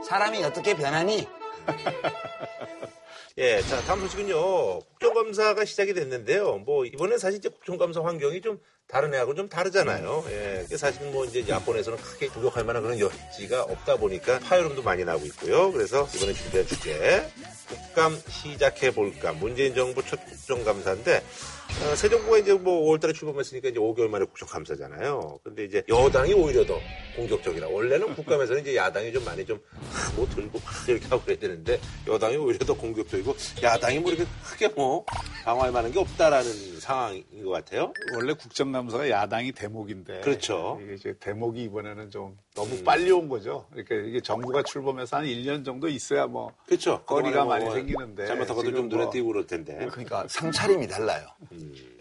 사람이 어떻게 변하니? 예, 자, 다음 소식은요. 국정감사가 시작이 됐는데요. 뭐, 이번엔 사실 이제 국정감사 환경이 좀 다른 애하고는 좀 다르잖아요. 예. 그 사실은 뭐 이제 야권에서는 크게 공격할 만한 그런 여지가 없다 보니까 파열음도 많이 나고 있고요. 그래서 이번에 준비한 주제. 국감 시작해 볼까. 문재인 정부 첫 국정감사인데, 어, 새 정부가 이제 뭐 5월달에 출범했으니까 이제 5개월 만에 국정 감사잖아요. 근데 이제 여당이 오히려 더 공격적이라. 원래는 국감에서는 이제 야당이 좀 많이 좀, 하, 뭐 들고 막 이렇게 하고 그래야 되는데, 여당이 오히려 더 공격적이고, 야당이 뭐 이렇게 크게 뭐, 방어할 만한 게 없다라는 상황인 것 같아요. 원래 국정감사가 야당이 대목인데. 그렇죠. 이게 이제 대목이 이번에는 좀 너무 빨리 온 거죠. 그러니까 이게 정부가 출범해서 한 1년 정도 있어야 뭐 그렇죠. 거리가 그동안에 많이 생기는데 잘못하고도 좀 눈에 뭐 띄고 그럴 텐데. 그러니까 상차림이 달라요.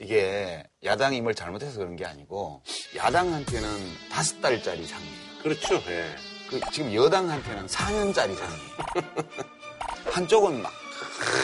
이게 야당이 뭘 잘못해서 그런 게 아니고 야당한테는 다섯 달짜리 상이에요. 그렇죠. 예. 그 지금 여당한테는 4년짜리 상이에요. 한쪽은 막,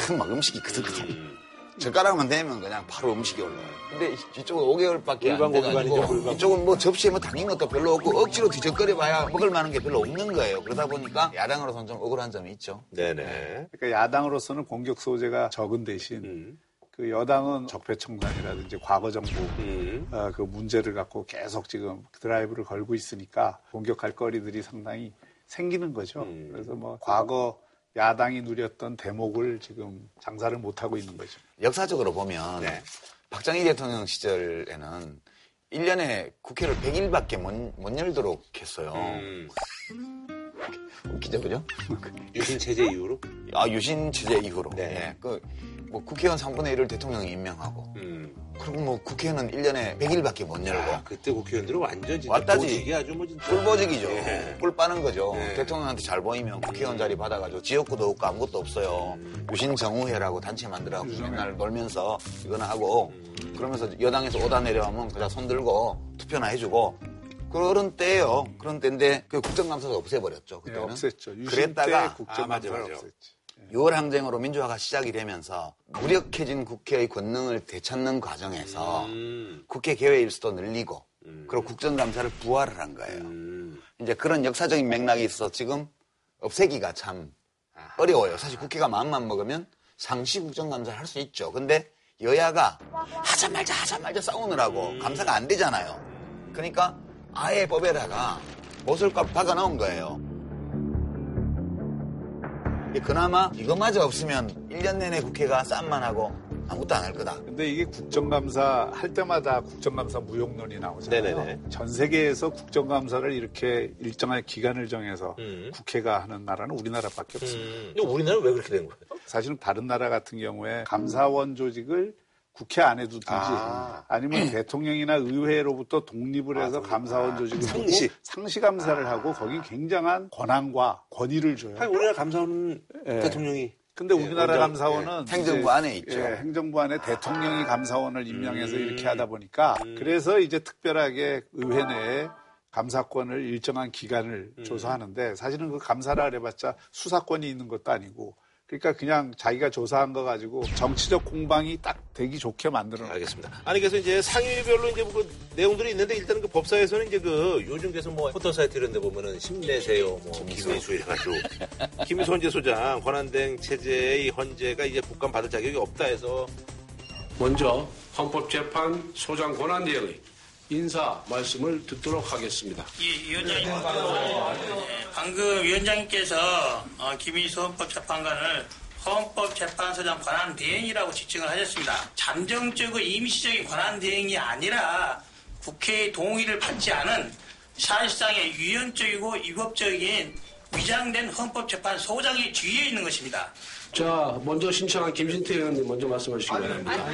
큰막 음식이 그득그득. 젓가락만 대면 그냥 바로 음식이 올라와요. 근데 이- 이쪽은 5개월밖에 안 돼가지고. 이쪽은 뭐 접시에 뭐 담긴 것도 별로 없고 억지로 뒤적거려 봐야 먹을 만한 게 별로 없는 거예요. 그러다 보니까 야당으로서는 좀 억울한 점이 있죠. 네네. 그러니까 야당으로서는 공격 소재가 적은 대신 음. 그 여당은 적폐청산이라든지 과거 정부 음. 어, 그 문제를 갖고 계속 지금 드라이브를 걸고 있으니까 공격할 거리들이 상당히 생기는 거죠. 음. 그래서 뭐 과거 야당이 누렸던 대목을 지금 장사를 못 하고 있는 거죠. 역사적으로 보면 네. 박정희 대통령 시절에는 1년에 국회를 100일밖에 못, 못 열도록 했어요. 음. 웃기죠, 그죠? 유신 체제 이후로. 아, 유신 체제 이후로. 네. 예. 그, 뭐 국회의원 3분의 1을 대통령이 임명하고. 음. 그리고 뭐 국회는 1년에 100일밖에 못 열고. 야, 그때 국회의원들은 완전 진짜 왔다지. 보직이 아주 뭐 진짜. 꿀보직이죠. 예. 꿀 빠는 거죠. 예. 대통령한테 잘 보이면 국회의원 자리 받아가지고 지역구도 없고 아무것도 없어요. 음. 유신정우회라고 단체 만들어갖고 맨날 놀면서 이거나 하고 그러면서 여당에서 오다 내려오면 그냥 손 들고 투표나 해주고 그런 때예요. 그런 때인데 그 국정감사도 없애버렸죠. 예, 그때는. 없앴죠. 유신 그랬다가 때 아, 맞아, 국정감사를 맞아. 없앴지. 6월 항쟁으로 민주화가 시작이 되면서 무력해진 국회의 권능을 되찾는 과정에서 음. 국회 개회 일수도 늘리고 음. 그리고 국정감사를 부활을 한 거예요. 음. 이제 그런 역사적인 맥락이 있어서 지금 없애기가 참 어려워요. 사실 국회가 마음만 먹으면 상시 국정감사를 할 수 있죠. 근데 여야가 하자 말자 하자 말자 싸우느라고 감사가 안 되잖아요. 그러니까 아예 법에다가 못을값 박아 넣은 거예요. 근데 그나마 이거마저 없으면 1년 내내 국회가 쌈만 하고 아무것도 안 할 거다. 근데 이게 국정감사 할 때마다 국정감사 무용론이 나오잖아요. 네네네. 전 세계에서 국정감사를 이렇게 일정한 기간을 정해서 음. 국회가 하는 나라는 우리나라밖에 없습니다. 음. 근데 우리나라는 왜 그렇게 된 거예요? 사실은 다른 나라 같은 경우에 감사원 조직을 국회 안에 두든지 아. 아. 니면 대통령이나 의회로부터 독립을 해서 감사원 조직을 상시. 두고 상시 감사를 하고 거기 굉장한 권한과 권위를 줘요. 우리나라 감사원은 예. 대통령이. 근데 예, 우리나라 원장, 감사원은 행정부 이제, 안에 있죠. 예, 행정부 안에 대통령이 감사원을 임명해서 음. 이렇게 하다 보니까 그래서 이제 특별하게 의회 내에 감사권을 일정한 기간을 음. 조사하는데 사실은 그 감사를 해봤자 수사권이 있는 것도 아니고 그러니까 그냥 자기가 조사한 거 가지고 정치적 공방이 딱 되기 좋게 만들어 놓은 알겠습니다. 아니 그래서 이제 상위별로 이제 뭐그 내용들이 있는데 일단 그 법사에서는 이제 그 요즘 계속 뭐 포털 사이트 이런 데 보면은 힘내세요 뭐 김희수 이래가지고. 김희수 헌재 소장 권한대행 체제의 헌재가 이제 국감 받을 자격이 없다 해서 먼저 헌법재판 소장 권한대행의 인사 말씀을 듣도록 하겠습니다. 이 위원장님, 네, 방금 위원장님께서 어, 김인수 헌법재판관을 헌법재판소장 권한 대행이라고 지칭을 하셨습니다. 잠정적이고 임시적인 권한 대행이 아니라 국회의 동의를 받지 않은 사실상의 유연적이고 위법적인 위장된 헌법재판소장이 뒤에 있는 것입니다. 자, 먼저 신청한 김신태 의원님 먼저 말씀하시기 바랍니다.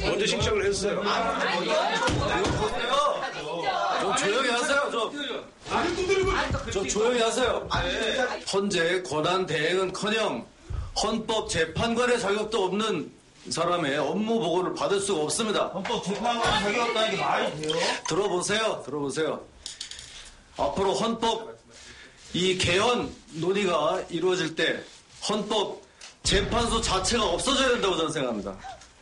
먼저 신청을 했어요. 좀 조용히 하세요. 좀, 좀 조용히 하세요. 헌재 권한 대행은커녕 헌법 재판관의 자격도 없는 사람의 업무 보고를 받을 수가 없습니다. 헌법 재판관 자격 없다는 게 말이 돼요? 들어보세요. 들어보세요. 앞으로 헌법 이 개헌 논의가 이루어질 때 헌법 재판소 자체가 없어져야 된다고 저는 생각합니다.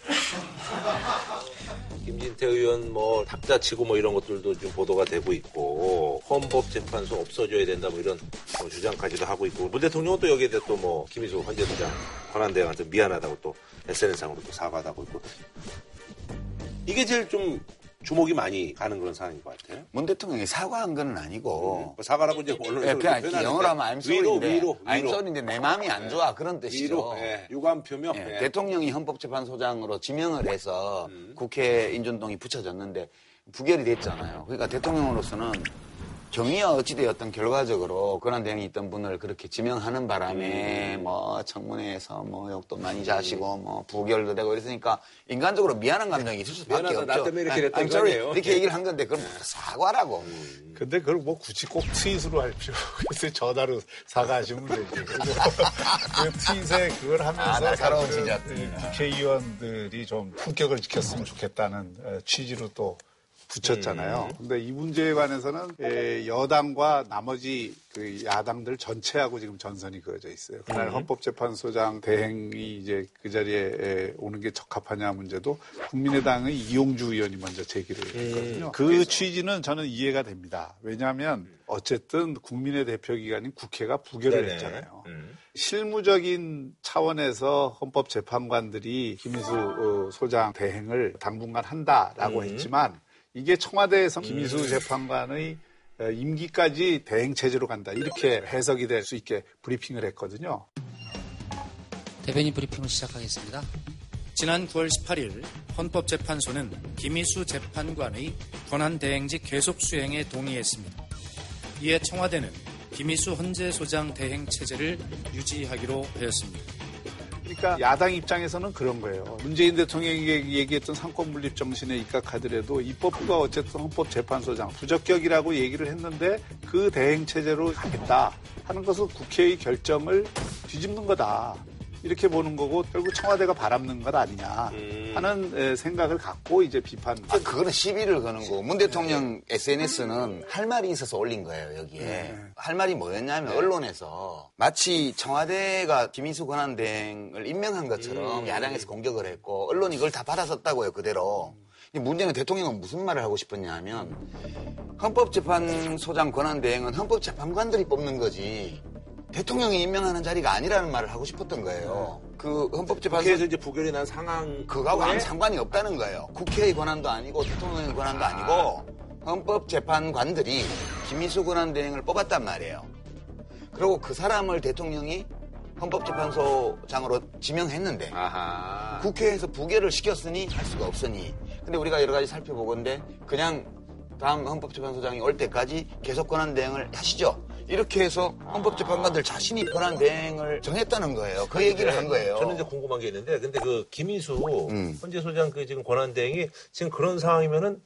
김진태 의원 뭐 탑자치고 뭐 이런 것들도 좀 보도가 되고 있고 헌법재판소 없어져야 된다 뭐 이런 뭐 주장까지도 하고 있고 문 대통령은 또 여기에 대해 또 뭐 김희수 헌재소장 권한대행한테 미안하다고 또 SNS상으로 또 사과도 하고 있고. 이게 제일 좀 주목이 많이 가는 그런 상황인 것 같아요. 문 대통령이 사과한 건 아니고 뭐 사과라고 이제 언론에서 예, 그냥 영어로 하면 I'm sorry인데 위로 I'm 위로 sorry인데 내 마음이 안 좋아 그런 뜻이죠. 위로 예, 유감 표명 예, 예. 대통령이 헌법재판소장으로 지명을 해서 음. 국회 인준동이 붙여졌는데 부결이 됐잖아요. 그러니까 대통령으로서는 경위와 어찌되었던 결과적으로 권한 대행이 있던 분을 그렇게 지명하는 바람에 음. 뭐 청문회에서 뭐 욕도 많이 자시고 뭐 부결도 되고 이랬으니까 인간적으로 미안한 감정이 있을 수밖에 없죠. 나 때문에 이렇게 예, sorry. 이거네요. 이렇게 얘기를 한 건데 그럼 사과라고. 근데 그걸 뭐 굳이 꼭 트윗으로 할 필요 없어요. 전화로 사과하시면 되지. 그 트윗에 그걸 하면서 아, 지적. 이 국회의원들이 좀 품격을 지켰으면 좋겠다는 어, 취지로 또 붙였잖아요. 근데 이 문제에 관해서는 에, 여당과 나머지 그 야당들 전체하고 지금 전선이 그어져 있어요. 그날 헌법재판소장 대행이 이제 그 자리에 에, 오는 게 적합하냐 문제도 국민의당의 이용주 의원이 먼저 제기를 했거든요. 그 취지는 저는 이해가 됩니다. 왜냐하면 어쨌든 국민의 대표 기관인 국회가 부결을 네네. 했잖아요. 음. 실무적인 차원에서 헌법재판관들이 김희수 어, 소장 대행을 당분간 한다라고 음. 했지만 이게 청와대에서 김희수 재판관의 어, 임기까지 대행 체제로 간다 이렇게 해석이 될 수 있게 브리핑을 했거든요. 대변인 브리핑을 시작하겠습니다. 지난 9월 18일 헌법재판소는 김이수 재판관의 권한 대행직 계속 수행에 동의했습니다. 이에 청와대는 김이수 헌재소장 대행 체제를 유지하기로 하였습니다. 그러니까 야당 입장에서는 그런 거예요. 문재인 대통령이 얘기했던 삼권 분립 정신에 입각하더라도 입법부가 어쨌든 헌법재판소장 부적격이라고 얘기를 했는데 그 대행 체제로 하겠다 하는 것은 국회의 결정을 뒤집는 거다. 이렇게 보는 거고 결국 청와대가 바람는 것 아니냐 하는 에, 생각을 갖고 이제 비판. 아, 그거는 시비를 거는 거고. 문 대통령 SNS는 할 말이 있어서 올린 거예요, 여기에. 네. 할 말이 뭐였냐면, 언론에서 마치 청와대가 김인수 권한대행을 임명한 것처럼 음. 야당에서 공격을 했고, 언론이 그걸 다 받아섰다고요, 그대로. 문제는 대통령은 무슨 말을 하고 싶었냐 하면, 헌법재판소장 권한대행은 헌법재판관들이 뽑는 거지. 대통령이 임명하는 자리가 아니라는 말을 하고 싶었던 거예요. 그 헌법재판소 국회에서 이제 부결이 난 상황 그거하고 아무 상관이 없다는 거예요. 국회의 권한도 아니고 대통령의 권한도 아니고 헌법재판관들이 김희수 권한 대행을 뽑았단 말이에요. 그리고 그 사람을 대통령이 헌법재판소장으로 지명했는데 아하. 국회에서 부결을 시켰으니 할 수가 없으니 근데 우리가 여러 가지 살펴보건데 그냥 다음 헌법재판소장이 올 때까지 계속 권한 대행을 하시죠. 이렇게 해서 헌법재판관들 자신이 권한 대행을 정했다는 거예요. 그 얘기를 한 거예요. 저는 이제 궁금한 게 있는데, 근데 그 김희수 음. 헌재 소장 그 지금 권한 대행이 지금 그런 상황이면은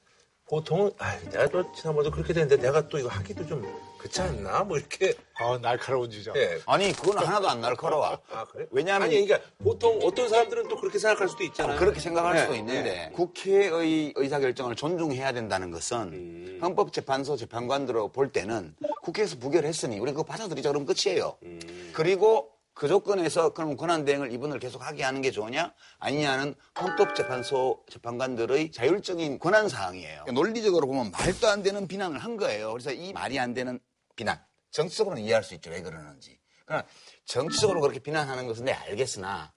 보통은 아, 내가 또 지난번에 그렇게 됐는데 내가 또 이거 하기도 좀 그렇지 않나? 뭐 이렇게. 어, 날카로운 지적. 예. 아니 그건 하나도 안 날카로워. 아 그래? 왜냐하면 아니 그러니까 보통 어떤 사람들은 또 그렇게 생각할 수도 있잖아요. 그렇게 생각할 네, 수도 있는데 네. 국회의 의사결정을 존중해야 된다는 것은 음. 헌법재판소 재판관들로 볼 때는 국회에서 부결했으니 우리 그거 받아들이자 그러면 끝이에요. 음. 그리고 그 조건에서 그럼 권한대행을 이분을 계속 하게 하는 게 좋으냐 아니냐는 헌법재판소 재판관들의 자율적인 권한 사항이에요. 논리적으로 보면 말도 안 되는 비난을 한 거예요. 그래서 이 말이 안 되는 비난 정치적으로는 이해할 수 있죠. 왜 그러는지. 그러나 정치적으로 그렇게 비난하는 것은 내 알겠으나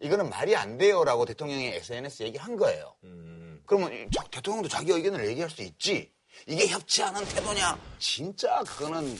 이거는 말이 안 돼요라고 대통령이 SNS 얘기한 거예요. 그러면 이 자- 대통령도 자기 의견을 얘기할 수 있지. 이게 협치하는 태도냐? 진짜 그거는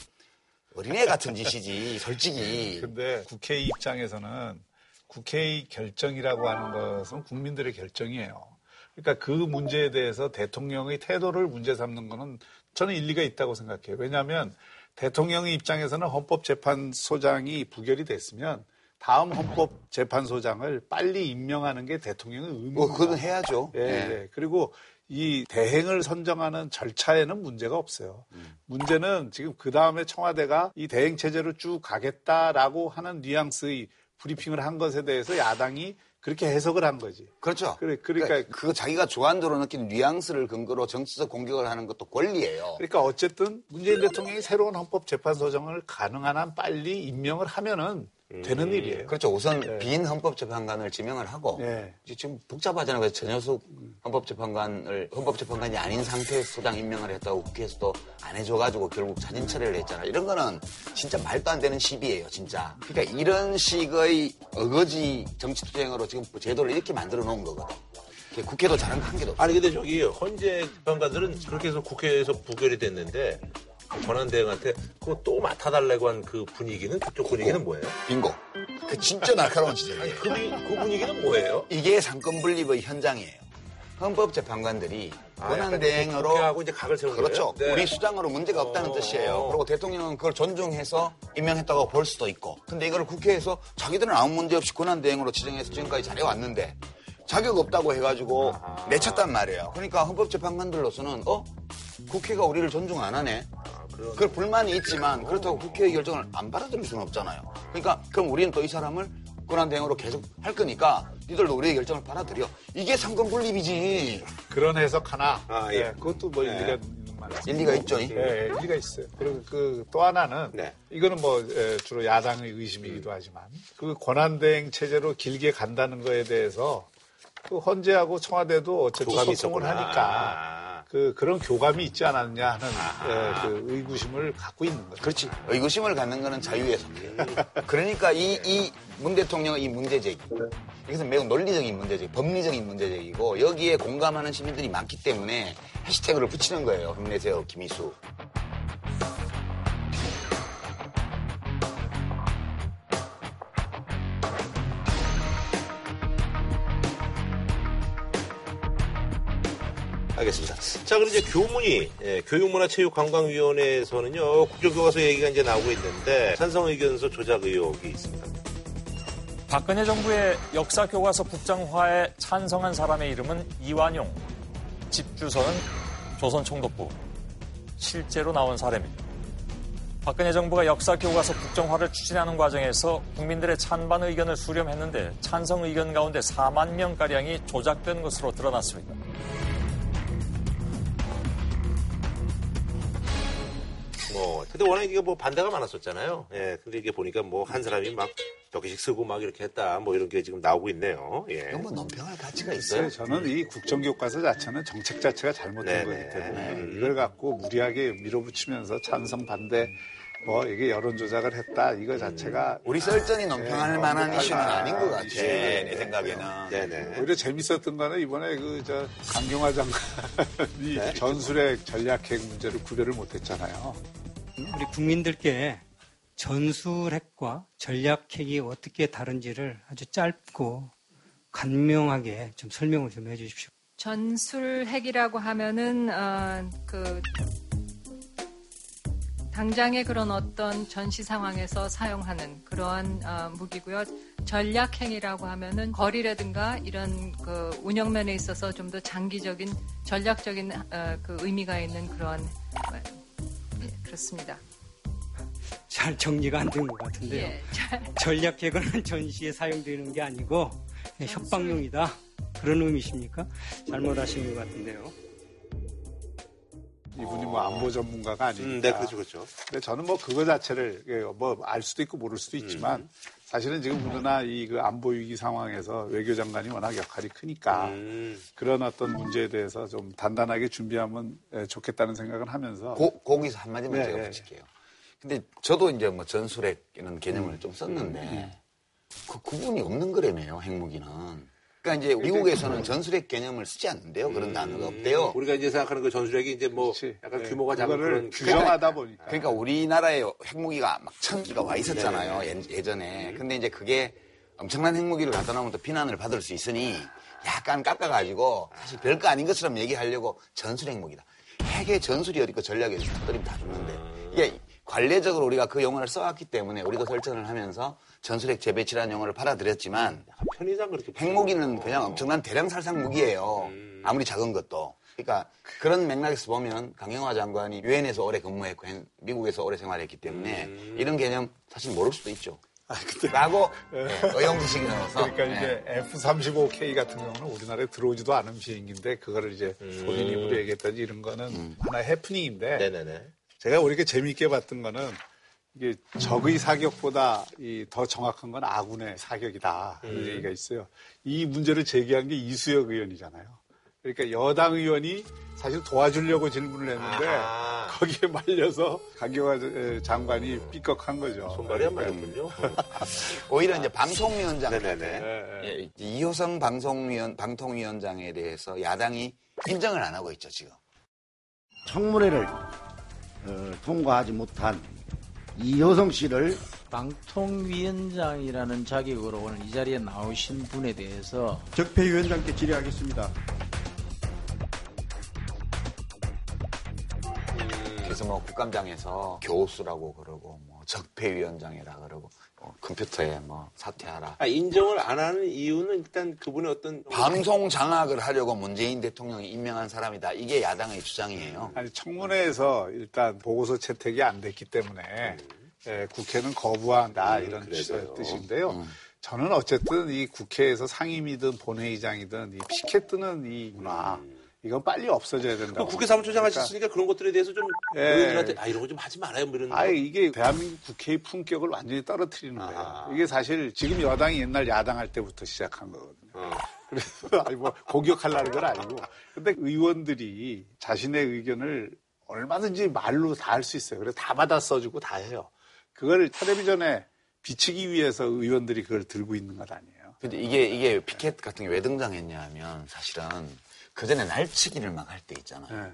어린애 같은 짓이지, 솔직히. 근데 국회 입장에서는 국회의 결정이라고 하는 것은 국민들의 결정이에요. 그러니까 그 문제에 대해서 대통령의 태도를 문제 삼는 거는 저는 일리가 있다고 생각해요. 왜냐하면 대통령의 입장에서는 헌법재판소장이 부결이 됐으면 다음 헌법재판소장을 빨리 임명하는 게 대통령의 의무입니다. 뭐, 그건 해야죠. 예, 예. 예. 그리고 이 대행을 선정하는 절차에는 문제가 없어요. 문제는 지금 그 다음에 청와대가 이 대행 체제로 쭉 가겠다라고 하는 뉘앙스의 브리핑을 한 것에 대해서 야당이 그렇게 해석을 한 거지. 그렇죠. 그래, 그러니까, 그러니까 그 자기가 주안도로 느낀 뉘앙스를 근거로 정치적 공격을 하는 것도 권리예요. 그러니까 어쨌든 문재인 대통령이 새로운 헌법 재판소장을 가능한 한 빨리 임명을 하면은 되는 일이에요. 그렇죠. 우선 네. 빈 헌법재판관을 지명을 하고 네. 지금 복잡하잖아요. 그래서 전효숙 헌법재판관을 헌법재판관이 아닌 상태에서 소장 임명을 했다고 국회에서도 안 해줘가지고 결국 자진 철회를 했잖아요. 이런 거는 진짜 말도 안 되는 시비예요, 진짜. 그러니까 이런 식의 어거지 정치투쟁으로 지금 제도를 이렇게 만들어 놓은 거거든. 국회도 잘한 거한 개도 없어. 아니 근데 저기 헌재 재판관들은 그렇게 해서 국회에서 부결이 됐는데 권한 대행한테 그거 또 맡아달라고 한 그 분위기는 그쪽 분위기는 뭐예요? 빙고. 그 진짜 날카로운 지적이에요. 그, 분- 그 분위기는 뭐예요? 이게 상권 분립의 현장이에요. 헌법재판관들이 아, 권한 대행으로 국회하고 이제 각을 세우는 그렇죠. 네. 우리 수장으로 문제가 없다는 어. 뜻이에요. 그리고 대통령은 그걸 존중해서 임명했다고 볼 수도 있고. 근데 이걸 국회에서 자기들은 아무 문제 없이 권한 대행으로 지정해서 지금까지 잘해왔는데 자격 없다고 해가지고 내쳤단 말이에요. 그러니까 헌법재판관들로서는 어 국회가 우리를 존중 안 하네. 그걸 불만이 있지만 그렇다고 국회의 결정을 안 받아들일 수는 없잖아요. 그러니까 그럼 우리는 또 이 사람을 권한 대행으로 계속 할 거니까 니들도 우리의 결정을 받아들여. 이게 상권 분립이지. 그런 해석 하나. 아, 예. 예, 그것도 뭐 일리가 있는 말. 일리가 있죠. 이? 예, 예, 일리가 있어요. 그리고 그 또 하나는 네. 이거는 뭐 에, 주로 야당의 의심이기도 하지만 그 권한 대행 체제로 길게 간다는 거에 대해서 그 헌재하고 청와대도 어쨌든 소통을 있었구나. 하니까 그 그런 교감이 있지 않았냐 하는 예, 그 의구심을 갖고 있는 거죠. 그렇지. 의구심을 갖는 거는 자유에 속해요. 그러니까 이, 이 문 대통령의 이 문제 제기. 이것은 매우 논리적인 문제 제기, 법리적인 문제 제기고 여기에 공감하는 시민들이 많기 때문에 해시태그를 붙이는 거예요. 힘내세요, 김희수. 알겠습니다. 자, 그럼 이제 교문위, 예, 교육문화체육관광위원회에서는요, 국정교과서 얘기가 이제 나오고 있는데, 찬성 의견서 조작 의혹이 있습니다. 박근혜 정부의 역사 교과서 국정화에 찬성한 사람의 이름은 이완용. 집 주소는 조선총독부. 실제로 나온 사례입니다. 박근혜 정부가 역사 교과서 국정화를 추진하는 과정에서 국민들의 찬반 의견을 수렴했는데 찬성 의견 가운데 4만 명가량이 조작된 것으로 드러났습니다. 뭐, 근데 워낙 이게 뭐 반대가 많았었잖아요. 예, 근데 이게 보니까 뭐 한 사람이 막 몇 개씩 쓰고 막 이렇게 했다, 뭐 이런 게 지금 나오고 있네요. 예. 이건 뭐 논평할 가치가 있어요. 글쎄요, 저는 이 국정교과서 자체는 정책 자체가 잘못된 네네. 거기 때문에 음. 이걸 갖고 무리하게 밀어붙이면서 찬성 반대 뭐 이게 여론 조작을 했다 이거 자체가 우리 썰전이 논평할 네, 만한 논평할 이슈는 만한 아닌 것 같아. 이슈. 내 생각에는. 네네. 오히려 재밌었던 거는 이번에 그 저 강경화 장관이 네. 전술핵 전략핵 문제를 구별을 못했잖아요. 우리 국민들께 전술핵과 전략핵이 어떻게 다른지를 아주 짧고 간명하게 좀 설명을 좀 해주십시오. 전술핵이라고 하면은 어, 그 당장의 그런 어떤 전시 상황에서 사용하는 그러한 어, 무기고요. 전략행이라고 하면은 거리라든가 이런 그 운영면에 있어서 좀 더 장기적인 전략적인 어, 그 의미가 있는 그런 그렇습니다. 잘 정리가 안 된 것 같은데요. 예, 잘- 전략핵은 전시에 사용되는 게 아니고 예, 협박용이다. 그런 의미십니까? 잘못하신 것 같은데요. 이분이 뭐 안보 전문가가 아니니까. 음, 네, 그렇죠, 그렇죠. 근데 저는 뭐 그거 자체를 뭐 알 수도 있고 모를 수도 있지만 음. 사실은 지금 우리나라 이그 안보 위기 상황에서 외교장관이 워낙 역할이 크니까 음, 그런 어떤 문제에 대해서 좀 단단하게 준비하면 예, 좋겠다는 생각을 하면서 고, 거기서 한마디만 네, 제가 네. 붙일게요. 근데 저도 이제 뭐 전술핵 이런 개념을 좀 썼는데 그 구분이 없는 거라며요, 핵무기는. 그러니까 이제 미국에서는 전술핵 개념을 쓰지 않는데요. 그런 단어가 없대요. 우리가 이제 생각하는 그 전술핵이 이제 뭐 약간 네. 규모가 작은 그런 규정하다 보니까. 그러니까 우리나라에 핵무기가 막 천 기가 와 있었잖아요. 예- 예전에. 근데 이제 그게 엄청난 핵무기를 갖다 놓으면 또 비난을 받을 수 있으니 약간 깎아가지고 사실 별거 아닌 것처럼 얘기하려고 전술 핵무기다. 핵의 전술이 어디 있고 전략이 어디 있고 터뜨리면 다 죽는데 이게 관례적으로 우리가 그 용어를 써왔기 때문에 우리도 설정을 하면서 전술핵 재배치라는 용어를 받아들였지만 편의상 그렇게 핵무기는 그냥 엄청난 대량 살상 무기예요. 아무리 작은 것도. 그러니까 그런 맥락에서 보면 강영화 장관이 유엔에서 오래 근무했고 행- 미국에서 오래 생활했기 때문에 이런 개념 사실 모를 수도 있죠. 라고 네, 의용지식이 나와서 그러니까 이제 F-35K 같은 경우는 우리나라에 들어오지도 않은 비행기인데 그거를 이제 본인 입으로 얘기했다지 이런 거는 하나의 해프닝인데 네네네. 제가 우리가 재미있게 봤던 거는 이게 적의 사격보다 이더 정확한 건 아군의 사격이다 하는 음. 얘기가 있어요. 이 문제를 제기한 게 이수혁 의원이잖아요. 그러니까 여당 의원이 사실 도와주려고 질문을 했는데 아하. 거기에 말려서 강경화 에, 장관이 삐걱한 거죠. 손발이 안 맞았군요. 오히려 이제 방송위원장 네네네. 예, 예, 이호성 방송위원 방통위원장에 대해서 야당이 인정을 안 하고 있죠 지금. 청문회를 어, 통과하지 못한 이효성 씨를 방통위원장이라는 자격으로 오늘 이 자리에 나오신 분에 대해서 적폐위원장께 질의하겠습니다. 그래서 뭐 국감장에서 교수라고 그러고 뭐 적폐위원장이라 그러고 뭐 컴퓨터에 뭐 사퇴하라. 아, 인정을 안 하는 이유는 일단 그분의 어떤 방송 장악을 하려고 문재인 대통령이 임명한 사람이다. 이게 야당의 주장이에요. 아니 청문회에서 일단 보고서 채택이 안 됐기 때문에 예, 국회는 거부한다 이런 그래서요. 뜻인데요. 저는 어쨌든 이 국회에서 상임이든 본회의장이든 이 피켓 뜨는 이 문화 이건 빨리 없어져야 된다. 그 국회 사무처장 하셨으니까 그런 것들에 대해서 좀 예. 의원들한테 아 이런 거 좀 하지 말아요 뭐 이런 아 이게 대한민국 국회의 품격을 완전히 떨어뜨리는 거예요. 이게 사실 지금 여당이 옛날 야당 할 때부터 시작한 거거든요. 그래서 아니 뭐 공격하려는 건 아니고. 근데 의원들이 자신의 의견을 얼마든지 말로 다 할 수 있어요. 그래서 다 받아 써주고 다 해요. 그걸 텔레비전에 비치기 위해서 의원들이 그걸 들고 있는 것 아니에요. 근데 이게 이게 피켓 같은 게 왜 등장했냐면 사실은 그 전에 날치기를 막 할 때 있잖아요.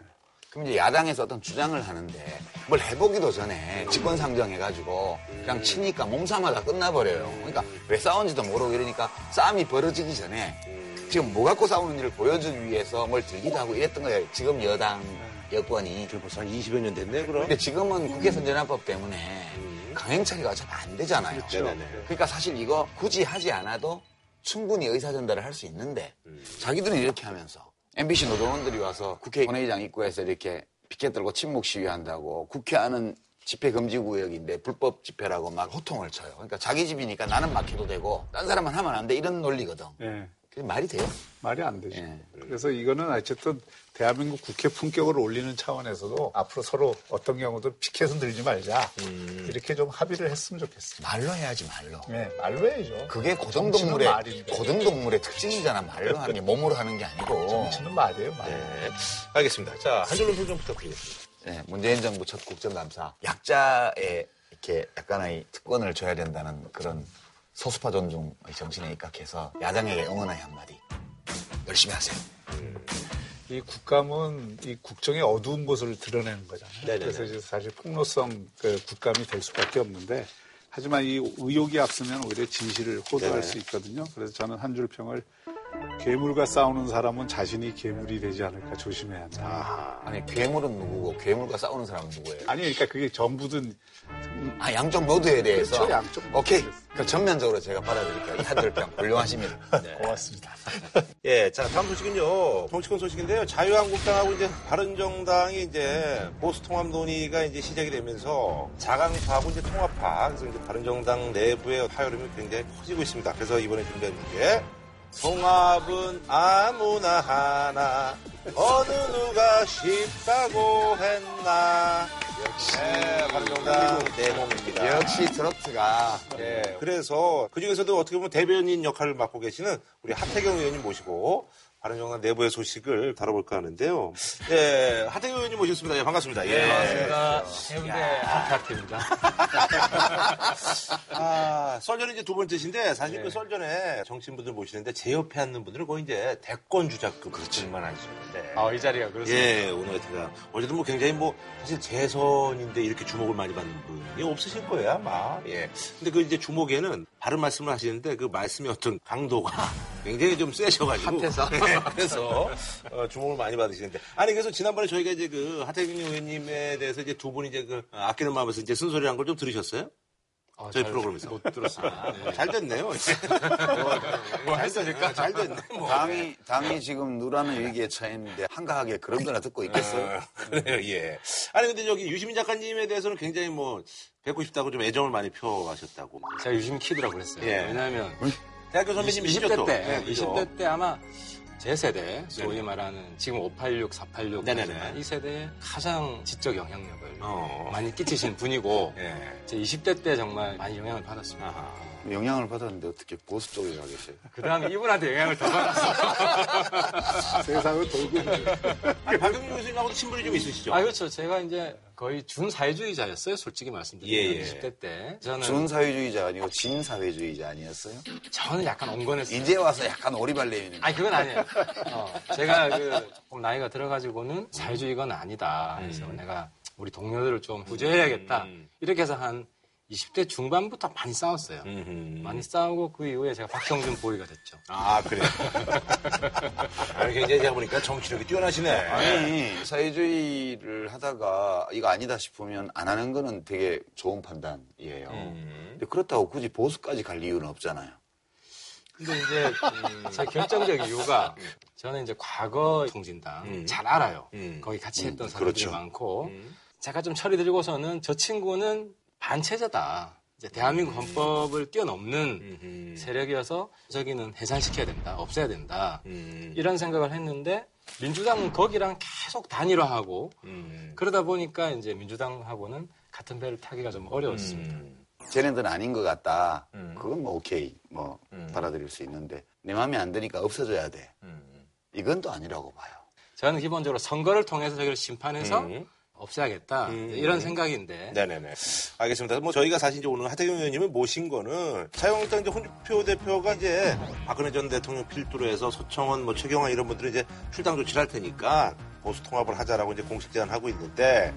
그럼 이제 야당에서 어떤 주장을 하는데 뭘 해보기도 전에 직권 상정해가지고 그냥 치니까 몸싸움하다 끝나버려요. 그러니까 왜 싸운지도 모르고 이러니까 싸움이 벌어지기 전에 지금 뭐 갖고 싸우는지를 보여주기 위해서 뭘 들기도 하고 이랬던 거예요. 지금 여당 여권이. 벌써 한 20여 년 됐네 그럼. 근데 지금은 국회 선진화법 때문에 강행 처리가 어차피 안 되잖아요. 그렇죠. 네네네. 그러니까 사실 이거 굳이 하지 않아도 충분히 의사 전달을 할 수 있는데 자기들은 이렇게 하면서 MBC 노동원들이 와서 국회 본회의장 입구에서 이렇게 피켓 들고 침묵 시위한다고 국회 안은 집회 금지 구역인데 불법 집회라고 막 호통을 쳐요. 그러니까 자기 집이니까 나는 막 해도 되고 딴 사람은 하면 안 돼 이런 논리거든. 예. 말이 돼요? 말이 안 되죠. 예. 그래서 이거는 어쨌든 대한민국 국회 품격을 올리는 차원에서도 앞으로 서로 어떤 경우도 피켓은 들지 말자. 이렇게 좀 합의를 했으면 좋겠습니다. 말로 해야지 말로. 네, 말로 해야죠. 그게 고등동물의. 고등동물의 특징이잖아. 말로 하는 게 몸으로 하는 게 아니고. 정치는 말이에요, 말. 네. 알겠습니다. 자, 한 줄로 소좀 부탁드리겠습니다. 네, 문재인 정부 첫 국정감사 약자에 이렇게 약간의 특권을 줘야 된다는 그런 소수파 존중의 정신에 입각해서 야당에게 응원의 한마디 열심히 하세요. 이 국감은 이 국정의 어두운 곳을 드러내는 거잖아요. 네네네. 그래서 이제 사실 폭로성 그 국감이 될 수밖에 없는데 하지만 이 의혹이 앞서면 오히려 진실을 호도할 네네. 수 있거든요. 그래서 저는 한 줄 평을 괴물과 싸우는 사람은 자신이 괴물이 되지 않을까 조심해야 한다. 아니 괴물은 누구고 괴물과 싸우는 사람은 누구예요? 아니 그러니까 그게 전부든 아 양쪽 모두에 대해서 그렇죠, 양쪽 오케이 그 전면적으로 제가 받아들일게요. 이한줄평 훌륭하십니다. 네. 고맙습니다. 예, 자, 다음 소식은요. 정치권 소식인데요. 자유한국당하고 이제 바른정당이 이제 보수 통합 논의가 이제 시작이 되면서 자강파하고 이제 통합파, 그래서 이제 바른정당 내부의 파열음이 굉장히 커지고 있습니다. 그래서 이번에 준비한 문 제. 통합은 아무나 하나, 어느 누가 쉽다고 했나. 역시, 네, 바른정당 내몸입니다. 역시 트로트가 예, 그래서 그 중에서도 어떻게 보면 대변인 역할을 맡고 계시는 우리 하태경 의원님 모시고 바른정당 내부의 소식을 다뤄볼까 하는데요. 예, 하태경 의원님 모셨습니다. 예, 반갑습니다. 예. 반갑습니다. 해운대 하태하태입니다. 아, 썰전이 이제 두 번째신데 사실 네. 그 썰전에 정치인분들 모시는데 제 옆에 앉는 분들은 거의 이제 대권 주자급 그렇지만 하시는데. 아, 이 자리가 그렇습니다. 예, 오늘 제가 어제도 뭐 굉장히 뭐 사실 재선인데 이렇게 주목을 많이 받는 분이 없으실 거예요 아마. 예. 근데 그 이제 주목에는 바른 말씀을 하시는데 그 말씀의 어떤 강도가 굉장히 좀 세셔가지고. 핫해서. 예, 그래서 어, 주목을 많이 받으시는데. 아니 그래서 지난번에 저희가 이제 그 하태경 의원님에 대해서 이제 두 분이 이제 그 어, 아끼는 마음에서 이제 쓴소리한 걸좀 들으셨어요? 저희 잘 프로그램에서 못 들었습니다. 아, 네. 잘 됐네요. 뭐 했으니까. 잘 됐네. 뭐. 당이, 당이 지금 누라는 위기에 처했는데 한가하게 그런 거나 듣고 있겠어요? 아, 그래요, 예. 아니, 근데 저기 유시민 작가님에 대해서는 굉장히 뭐, 뵙고 싶다고 좀 애정을 많이 표하셨다고. 제가 유심 키드라고 그랬어요. 예. 왜냐하면 대학교 선배님이시죠, 20대 또? 때, 네, 그죠? 20대 때 아마 제 세대, 소위 네네. 말하는 지금 586, 486 네네네. 이 세대에 가장 지적 영향력을 어. 많이 끼치신 분이고 예. 제 20대 때 정말 많이 영향을 받았습니다. 아하. 영향을 받았는데 어떻게 보수 쪽에 가 계세요? 그 다음에 이분한테 영향을 더 받았어요. 세상은 돌고 있는 아니, 박영민 교수님하고도 친분이 좀 있으시죠? 아, 그렇죠. 제가 이제 거의 준사회주의자였어요. 솔직히 말씀드리면. 예, 예. 20대 때. 저는, 준사회주의자 아니고 진사회주의자 아니었어요? 저는 약간 온건했어요. 이제 와서 약간 오리발 내미는 아니, 그건 아니에요. 어, 제가 그, 조금 나이가 들어가지고는 사회주의건 아니다. 그래서 내가 우리 동료들을 좀 구제해야겠다. 음. 이렇게 해서 한 20대 중반부터 많이 싸웠어요. 음흠. 많이 싸우고 그 이후에 제가 박형준 보위가 됐죠. 아, 그래요. 아니, 굉장히 제가 보니까 정치력이 뛰어나시네. 아니 사회주의를 하다가 이거 아니다 싶으면 안 하는 거는 되게 좋은 판단이에요. 음. 근데 그렇다고 굳이 보수까지 갈 이유는 없잖아요. 근데 이제 음, 제 결정적 이유가 저는 이제 과거 통진당 음. 잘 알아요. 음. 거기 같이 음, 했던 사람들이 그렇죠. 많고 음. 제가 좀 들고서는 저 친구는 반체제다. 이제 대한민국 헌법을 뛰어넘는. 세력이어서 저기는 해산시켜야 된다. 없애야 된다. 음. 이런 생각을 했는데 민주당은 거기랑 계속 단일화하고 음. 그러다 보니까 이제 민주당하고는 같은 배를 타기가 좀 어려웠습니다. 음. 쟤네들은 아닌 것 같다. 음. 그건 뭐 오케이 뭐 음. 받아들일 수 있는데 내 마음에 안 드니까 없어져야 돼. 음. 이건 또 아니라고 봐요. 저는 기본적으로 선거를 통해서 저기를 심판해서 음. 없애야겠다. 음. 이런 생각인데 네네네. 알겠습니다. 뭐 저희가 사실 이제 오늘 하태경 의원님을 모신 거는 자유한국당 이제 홍준표 대표가 이제 박근혜 전 대통령 필두로 해서 서청원, 뭐 최경환 이런 분들이 이제 출당 조치를 할 테니까 보수 통합을 하자라고 이제 공식 제안하고 있는데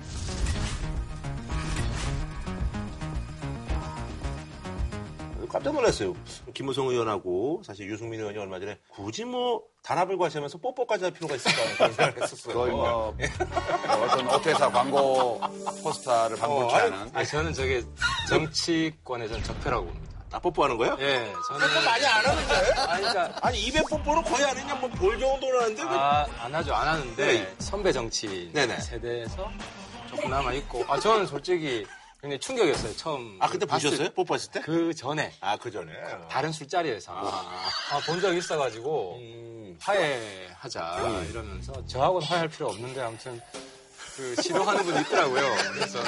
깜짝 놀랐어요. 김무성 의원하고 사실 유승민 의원이 얼마 전에 굳이 뭐 단합을 과시하면서 뽀뽀까지 할 필요가 있을까 그런 생각을 했었어요. 거의 뭐, 뭐 어떤 오태사 광고 포스터를 어, 아니, 않은 아니, 저는 저게 정치권의 전 적폐라고 봅니다. 아, 뽀뽀하는 거예요? 예, 저는 뽀뽀 많이 안 하는데? 아니, 그러니까 아니 입에 뽀뽀는 거의 안 했냐? 뭐볼 정도는 하는데 왜 아, 안 하죠, 안 하는데 네. 선배 정치 네네. 세대에서 조금 남아 있고, 아 저는 솔직히 굉장히 충격이었어요. 처음. 아, 그때 봤을 보셨어요? 뽀뽀했을 때? 그 전에 아, 그 전에. 다른 술자리에서 아, 본적 있어가지고 음. 화해하자 이러면서 저하고는 화해할 필요 없는데 아무튼 그 시도하는 분이 있더라고요. 그래서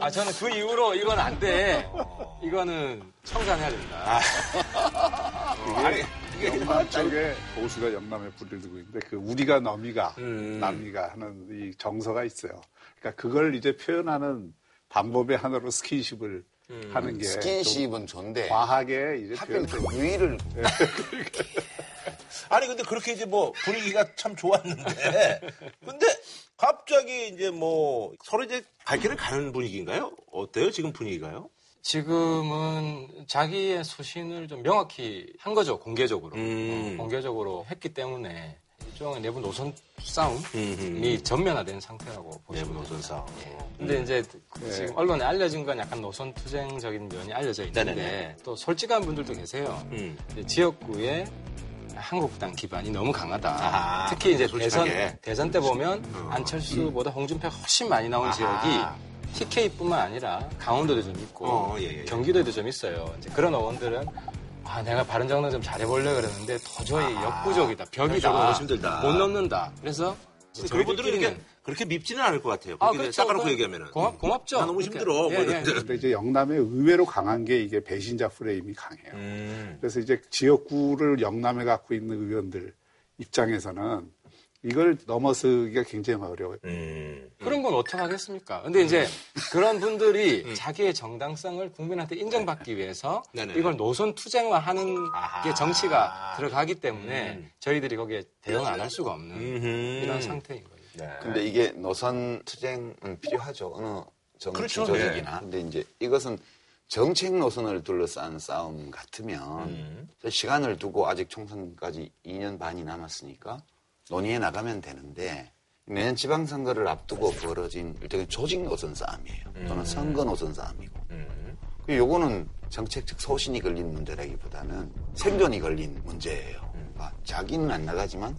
아 저는 그 이후로 이건 안 돼. 이거는 청산해야 된다. 아니, 영남 쪽에 보수가 영남에 불을 두고 있는데 그 우리가 너미가 음. 남이가 하는 이 정서가 있어요. 그러니까 그걸 이제 표현하는 방법의 하나로 스킨십을 하는 게 스킨십은 좀 좋은데 과하게 이제 하필 표현. 그 유의를 아니, 근데 그렇게 이제 뭐 분위기가 참 좋았는데. 근데 갑자기 이제 뭐 서로 이제 갈 길을 가는 분위기인가요? 어때요? 지금 분위기가요? 지금은 자기의 소신을 좀 명확히 한 거죠 공개적으로 음. 어, 공개적으로 했기 때문에 일종의 내부 노선 싸움이 음. 전면화된 상태라고 보시면 내부 노선 싸움. 근데 이제 네. 지금 언론에 알려진 건 약간 노선 투쟁적인 면이 알려져 있는데 네네네. 또 솔직한 분들도 계세요. 음. 지역구에 한국당 기반이 너무 강하다. 아하, 특히 이제 솔직하게. 대선 대선 때 보면 어. 안철수보다 홍준표가 훨씬 많이 나온 아하. 지역이 TK뿐만 아니라 강원도도 좀 있고 어, 예, 예. 경기도에도 좀 있어요. 이제 그런 의원들은 아 내가 바른정당 좀 잘해보려 그랬는데 도저히 역부족이다 벽이다 현실적으로 너무 힘들다. 못 넘는다. 그래서 이제 그런 분들은 저희들끼리는 이렇게 그렇게 밉지는 않을 것 같아요. 아, 그렇죠. 싹가놓고 그- 얘기하면은. 고맙, 고맙죠. 나 너무 그러니까. 힘들어. 뭐 예, 예. 근데 이제 영남에 의외로 강한 게 이게 배신자 프레임이 강해요. 음. 그래서 이제 지역구를 영남에 갖고 있는 의원들 입장에서는 이걸 넘어서기가 굉장히 어려워요. 그런 건 어떻게 하겠습니까? 근데 이제 그런 분들이 자기의 정당성을 국민한테 인정받기 위해서 네네. 이걸 노선 투쟁화하는 게 정치가 들어가기 때문에 음. 저희들이 거기에 대응을 안할 수가 없는 이런 상태인 거예요. 네. 근데 이게 노선 투쟁은 필요하죠. 어느 정치 그렇죠. 조직이나. 근데 이제 이것은 정책 노선을 둘러싼 싸움 같으면 음. 시간을 두고 아직 총선까지 2년 반이 남았으니까 논의해 나가면 되는데 내년 지방선거를 앞두고 벌어진 일종의 조직 노선 싸움이에요. 또는 음. 선거 노선 싸움이고. 그 요거는 정책적 소신이 걸린 문제라기보다는 생존이 걸린 문제예요. 그러니까 자기는 안 나가지만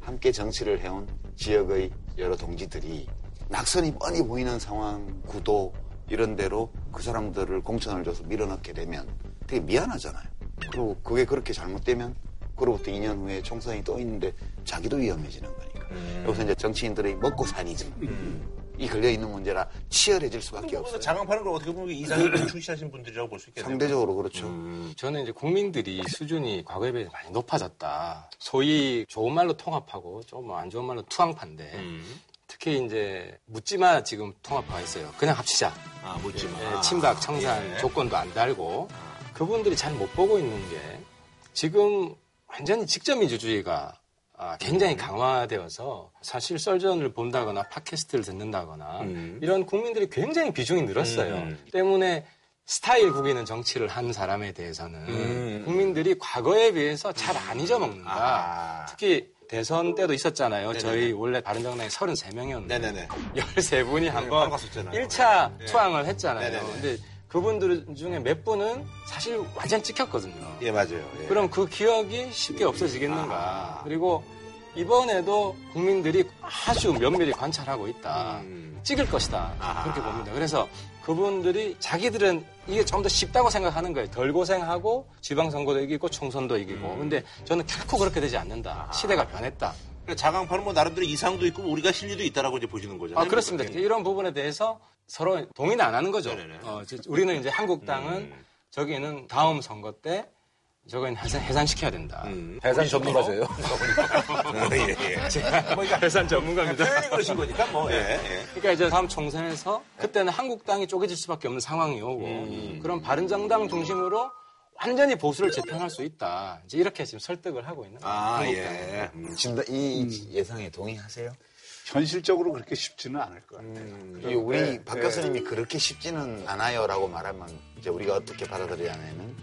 함께 정치를 해온 지역의 여러 동지들이 낙선이 뻔히 보이는 상황, 구도 이런 데로 그 사람들을 공천을 줘서 밀어넣게 되면 되게 미안하잖아요. 그리고 그게 그렇게 잘못되면 그로부터 2년 후에 총선이 또 있는데 자기도 위험해지는 거니까. 여기서 이제 정치인들의 먹고 사니즘 이 걸려 있는 문제라 치열해질 수밖에 없어요. 장황파는 걸 어떻게 보면 이상을 출시하신 분들이라고 볼 수 있겠네요. 상대적으로 그렇죠. 저는 이제 국민들이 수준이 과거에 비해 많이 높아졌다. 소위 좋은 말로 통합하고 좀 안 좋은 말로 투항파인데 특히 이제 묻지마 지금 통합파가 있어요. 그냥 합치자. 아, 묻지마. 예, 침박, 청산 예. 조건도 안 달고 그분들이 잘 못 보고 있는 게 지금 완전히 직접 민주주의가 아, 굉장히 강화되어서 사실 썰전을 본다거나 팟캐스트를 듣는다거나 이런 국민들이 굉장히 비중이 늘었어요. 음. 때문에 스타일 구기는 정치를 한 사람에 대해서는 음. 국민들이 과거에 비해서 잘 안 잊어먹는다. 특히 대선 때도 있었잖아요. 네네네. 저희 원래 바른정당이 33명이었는데 네네네. 13분이 한번 바꿨었잖아요. 1차 네. 투항을 했잖아요. 네네네. 근데 그분들 중에 몇 분은 사실 완전 찍혔거든요. 예, 맞아요. 예. 그럼 그 기억이 쉽게 없어지겠는가. 그리고 이번에도 국민들이 아주 면밀히 관찰하고 있다. 음. 찍을 것이다. 그렇게 봅니다. 그래서 그분들이 자기들은 이게 좀 더 쉽다고 생각하는 거예요. 덜 고생하고 지방선거도 이기고 총선도 이기고. 음. 근데 저는 결코 그렇게 되지 않는다. 시대가 변했다. 그러니까 자강파는 뭐 나름대로 이상도 있고 우리가 실리도 있다라고 이제 보시는 거잖아요. 아, 그렇습니다. 이런 부분에 대해서 서로 동의는 안 하는 거죠. 어, 저- 우리는 이제 한국당은 음. 저기는 다음 선거 때 저거는 해산, 해산시켜야 된다. 해산 전문가세요? 예, 예. 제가 뭐 이거 해산 전문가입니다. 표현이 그러신 거니까 뭐, 예, 예. 그러니까 이제 다음 총선에서 그때는 한국당이 쪼개질 수밖에 없는 상황이 오고 음. 그럼 바른정당 중심으로 완전히 보수를 재편할 수 있다. 이제 이렇게 지금 설득을 하고 있는 거예요. 아, 한국당이. 예. 진짜 이 예상에 동의하세요? 현실적으로 그렇게 쉽지는 않을 것 같아요. 음, 이 우리 박 교수님이 그렇게 쉽지는 않아요라고 말하면 이제 우리가 어떻게 받아들여야 하냐면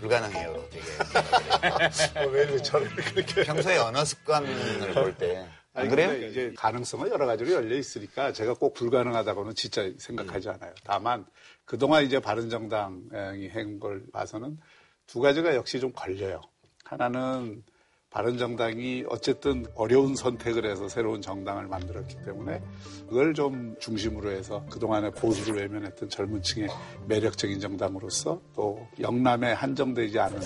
불가능해요로 되게. 왜 이렇게 저를 그렇게 평소에 언어 습관을 볼때안 아니, 그래요? 이제 가능성은 여러 가지로 열려 있으니까 제가 꼭 불가능하다고는 진짜 생각하지 음. 않아요. 다만 그동안 이제 바른정당이 한 걸 봐서는 두 가지가 역시 좀 걸려요. 하나는 바른정당이 어쨌든 어려운 선택을 해서 새로운 정당을 만들었기 때문에 그걸 좀 중심으로 해서 그동안에 보수를 외면했던 젊은 층의 매력적인 정당으로서 또 영남에 한정되지 않은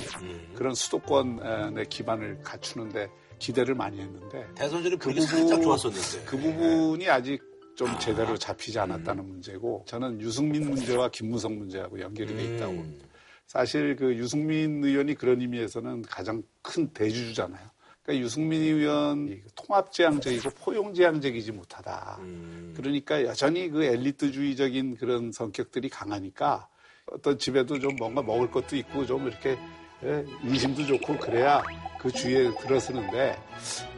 그런 수도권의 기반을 갖추는데 기대를 많이 했는데 대선 전에 그 분위기 살짝 좋았었는데. 그 부분이 아직 좀 제대로 잡히지 않았다는 문제고 저는 유승민 문제와 김무성 문제하고 연결이 돼 있다고 봅니다. 사실 그 유승민 의원이 그런 의미에서는 가장 큰 대주주잖아요. 그러니까 유승민 의원이 통합지향적이고 포용지향적이지 못하다. 그러니까 여전히 그 엘리트주의적인 그런 성격들이 강하니까 어떤 집에도 좀 뭔가 먹을 것도 있고 좀 이렇게 예, 인심도 좋고 그래야 그 주위에 들어서는데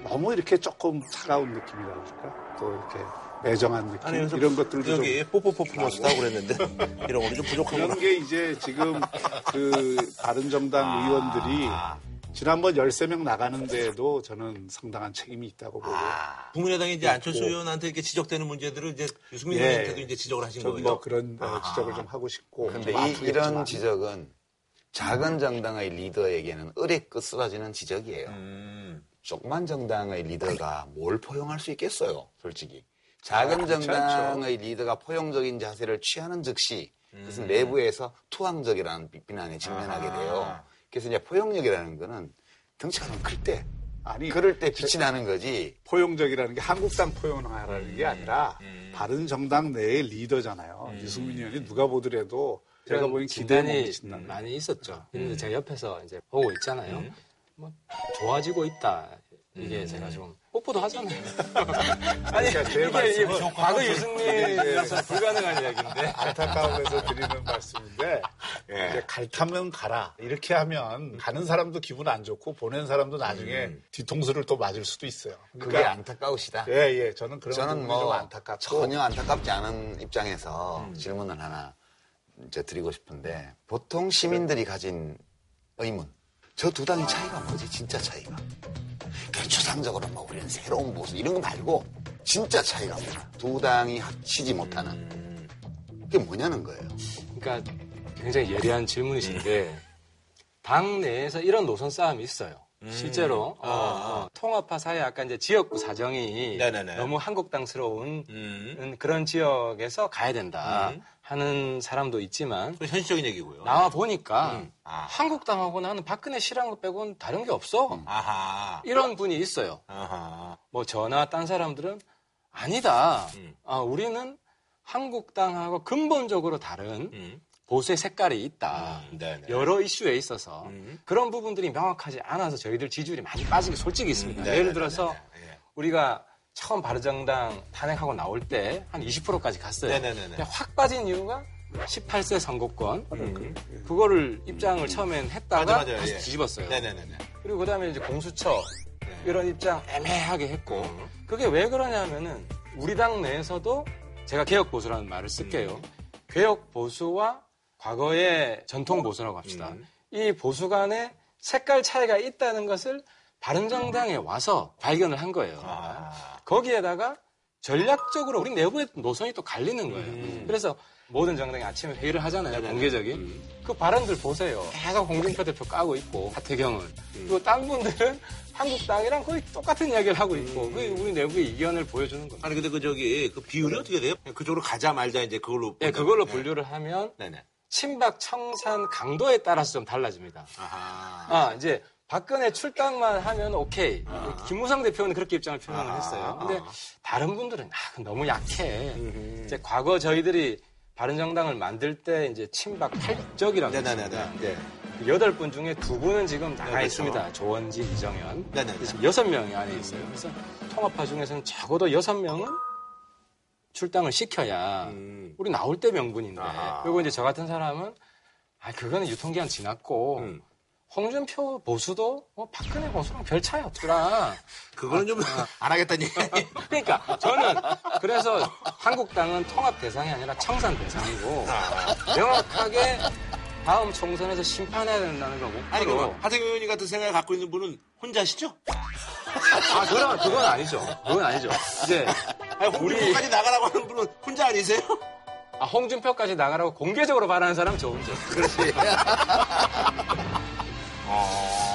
너무 이렇게 조금 차가운 느낌이라 그럴까? 또 이렇게 매정한 느낌 아니, 이런 것들도 여기 좀 뽀뽀 퍼포먼스도 하고 그랬는데 이런 거는 좀 부족한 그런 거게 이제 지금 그 바른정당 의원들이 지난번 13명 나가는데도 저는 상당한 책임이 있다고 보고 국민의당이 이제 안철수. 의원한테 이렇게 지적되는 문제들을 이제 유승민 예. 의원한테도 이제 지적을 하신 좀 거예요. 뭐 그런 어, 지적을 좀 하고 싶고 근데 좀 이. 이런 지적은 작은 정당의 리더에게는 을에 끝쓰러지는 지적이에요. 음. 조그만 정당의 리더가 뭘 포용할 수 있겠어요, 솔직히. 작은 아, 정당의 리더가 포용적인 자세를 취하는 즉시 그것은 음. 내부에서 투항적이라는 비- 비난에 직면하게 돼요. 그래서 이제 포용력이라는 거는 덩치가 좀클 때, 아니 그럴 때 빛이 나는 거지. 포용적이라는 게 한국당 포용하라는 게 아니라 음. 바른 정당 내의 리더잖아요. 유승민 의원이 누가 보더라도 제가 보기엔 기대에. 많이 있었죠. 음. 근데 제가 옆에서 이제 보고 있잖아요. 뭐 좋아지고 있다. 이게 제가 좀 뽀뽀도 하잖아요. 아니, 이게, 제 이게 과거 유승민이라서 불가능한 이야기인데. 안타까움에서 드리는 말씀인데 예. 이제 갈 타면 가라 이렇게 하면 가는 사람도 기분 안 좋고 보낸 사람도 나중에 뒤통수를 또 맞을 수도 있어요. 그게 안타까우시다. 예, 예. 저는 그런 저는 뭐좀 안타깝고 전혀 안타깝지 않은 입장에서 질문을 하나 이제 드리고 싶은데 보통 시민들이 가진 의문 저 두 당의 차이가 뭐지 진짜 차이가 결초상적으로 뭐 우리는 새로운 보수 이런 거 말고 진짜 차이가 뭐야 두 당이 합치지 못하는. 그게 뭐냐는 거예요. 그러니까 굉장히 예리한 질문이신데 당 내에서 이런 노선 싸움이 있어요. 실제로. 어, 어, 통합파 사회 아까 이제 지역구 사정이 네네네. 너무 한국당스러운 그런 지역에서 가야 된다. 음. 하는 사람도 있지만 현실적인 얘기고요. 나와 보니까 음. 아. 한국당하고 나는 박근혜 싫어하는 것 빼고는 다른 게 없어. 아하. 이런 분이 있어요. 아하. 뭐 저나 딴 사람들은 아니다. 음. 아, 우리는 한국당하고 근본적으로 다른 음. 보수의 색깔이 있다. 네네. 여러 이슈에 있어서 음. 그런 부분들이 명확하지 않아서 저희들 지지율이 많이 빠진 게 솔직히 있습니다. 음, 예를. 들어서 예. 우리가 처음 바른정당 탄핵하고 나올 때 한 20%까지 갔어요. 네네네네. 근데 확 빠진 이유가 18세 선거권 음. 그거를 입장을 처음엔 했다가 맞아, 맞아요. 다시 예. 뒤집었어요. 네네네네. 그리고 그다음에 이제 공수처 네. 이런 입장 애매하게 했고 음. 그게 왜 그러냐면은 우리 당 내에서도 제가 개혁 보수라는 말을 쓸게요. 음. 개혁 보수와 과거의 전통 보수라고 합시다. 음. 이 보수 간에 색깔 차이가 있다는 것을 바른정당에 와서 발견을 한 거예요. 아. 거기에다가 전략적으로 우리 내부의 노선이 또 갈리는 거예요. 음. 그래서 모든 정당이 아침에 회의를 하잖아요. 네네네. 공개적인. 음. 그 발언들 보세요. 계속 홍준표 대표 까고 있고 하태경은. 음. 그리고 딴 분들은 한국당이랑 거의 똑같은 이야기를 하고 있고 그게 우리 내부의 이견을 보여주는 겁니다. 아니 근데 그 저기 그 비율이 어떻게 돼요? 그쪽으로 가자 말자 이제 그걸로. 예, 본다고. 그걸로 네. 분류를 하면 네네. 친박 청산 강도에 따라서 좀 달라집니다. 아하. 아, 이제 박근혜 출당만 하면 오케이. 김무성 대표는 그렇게 입장을 표명을 아. 했어요. 근데 다른 분들은 아, 너무 약해. 음흠. 이제 과거 저희들이 바른정당을 만들 때 이제 친박 팔적이라고. 했습니다. 네. 그 여덟 분 중에 두 분은 지금 나가 네, 그렇죠. 있습니다. 조원진, 이정현. 네네네. 지금 여섯 명이 안에 있어요. 그래서 통합파 중에서는 적어도 여섯 명은 출당을 시켜야 음. 우리 나올 때 명분인데. 아하. 그리고 이제 저 같은 사람은 아 그거는 유통기한 지났고 음. 홍준표 보수도 뭐 박근혜 보수랑 별 차이 없더라. 그거는 좀 안 하겠다는 얘기. 그러니까 저는 그래서 한국당은 통합 대상이 아니라 청산 대상이고 명확하게 다음 총선에서 심판해야 된다는 걸 아니. 그럼 하태경 의원이 같은 생각을 갖고 있는 분은 혼자시죠? 아 그건 그건 아니죠. 그건 아니죠. 이제 아니 홍준표까지 나가라고 하는 분은 혼자 아니세요? 아, 홍준표까지 나가라고 공개적으로 발하는 사람 저 혼자. 그렇지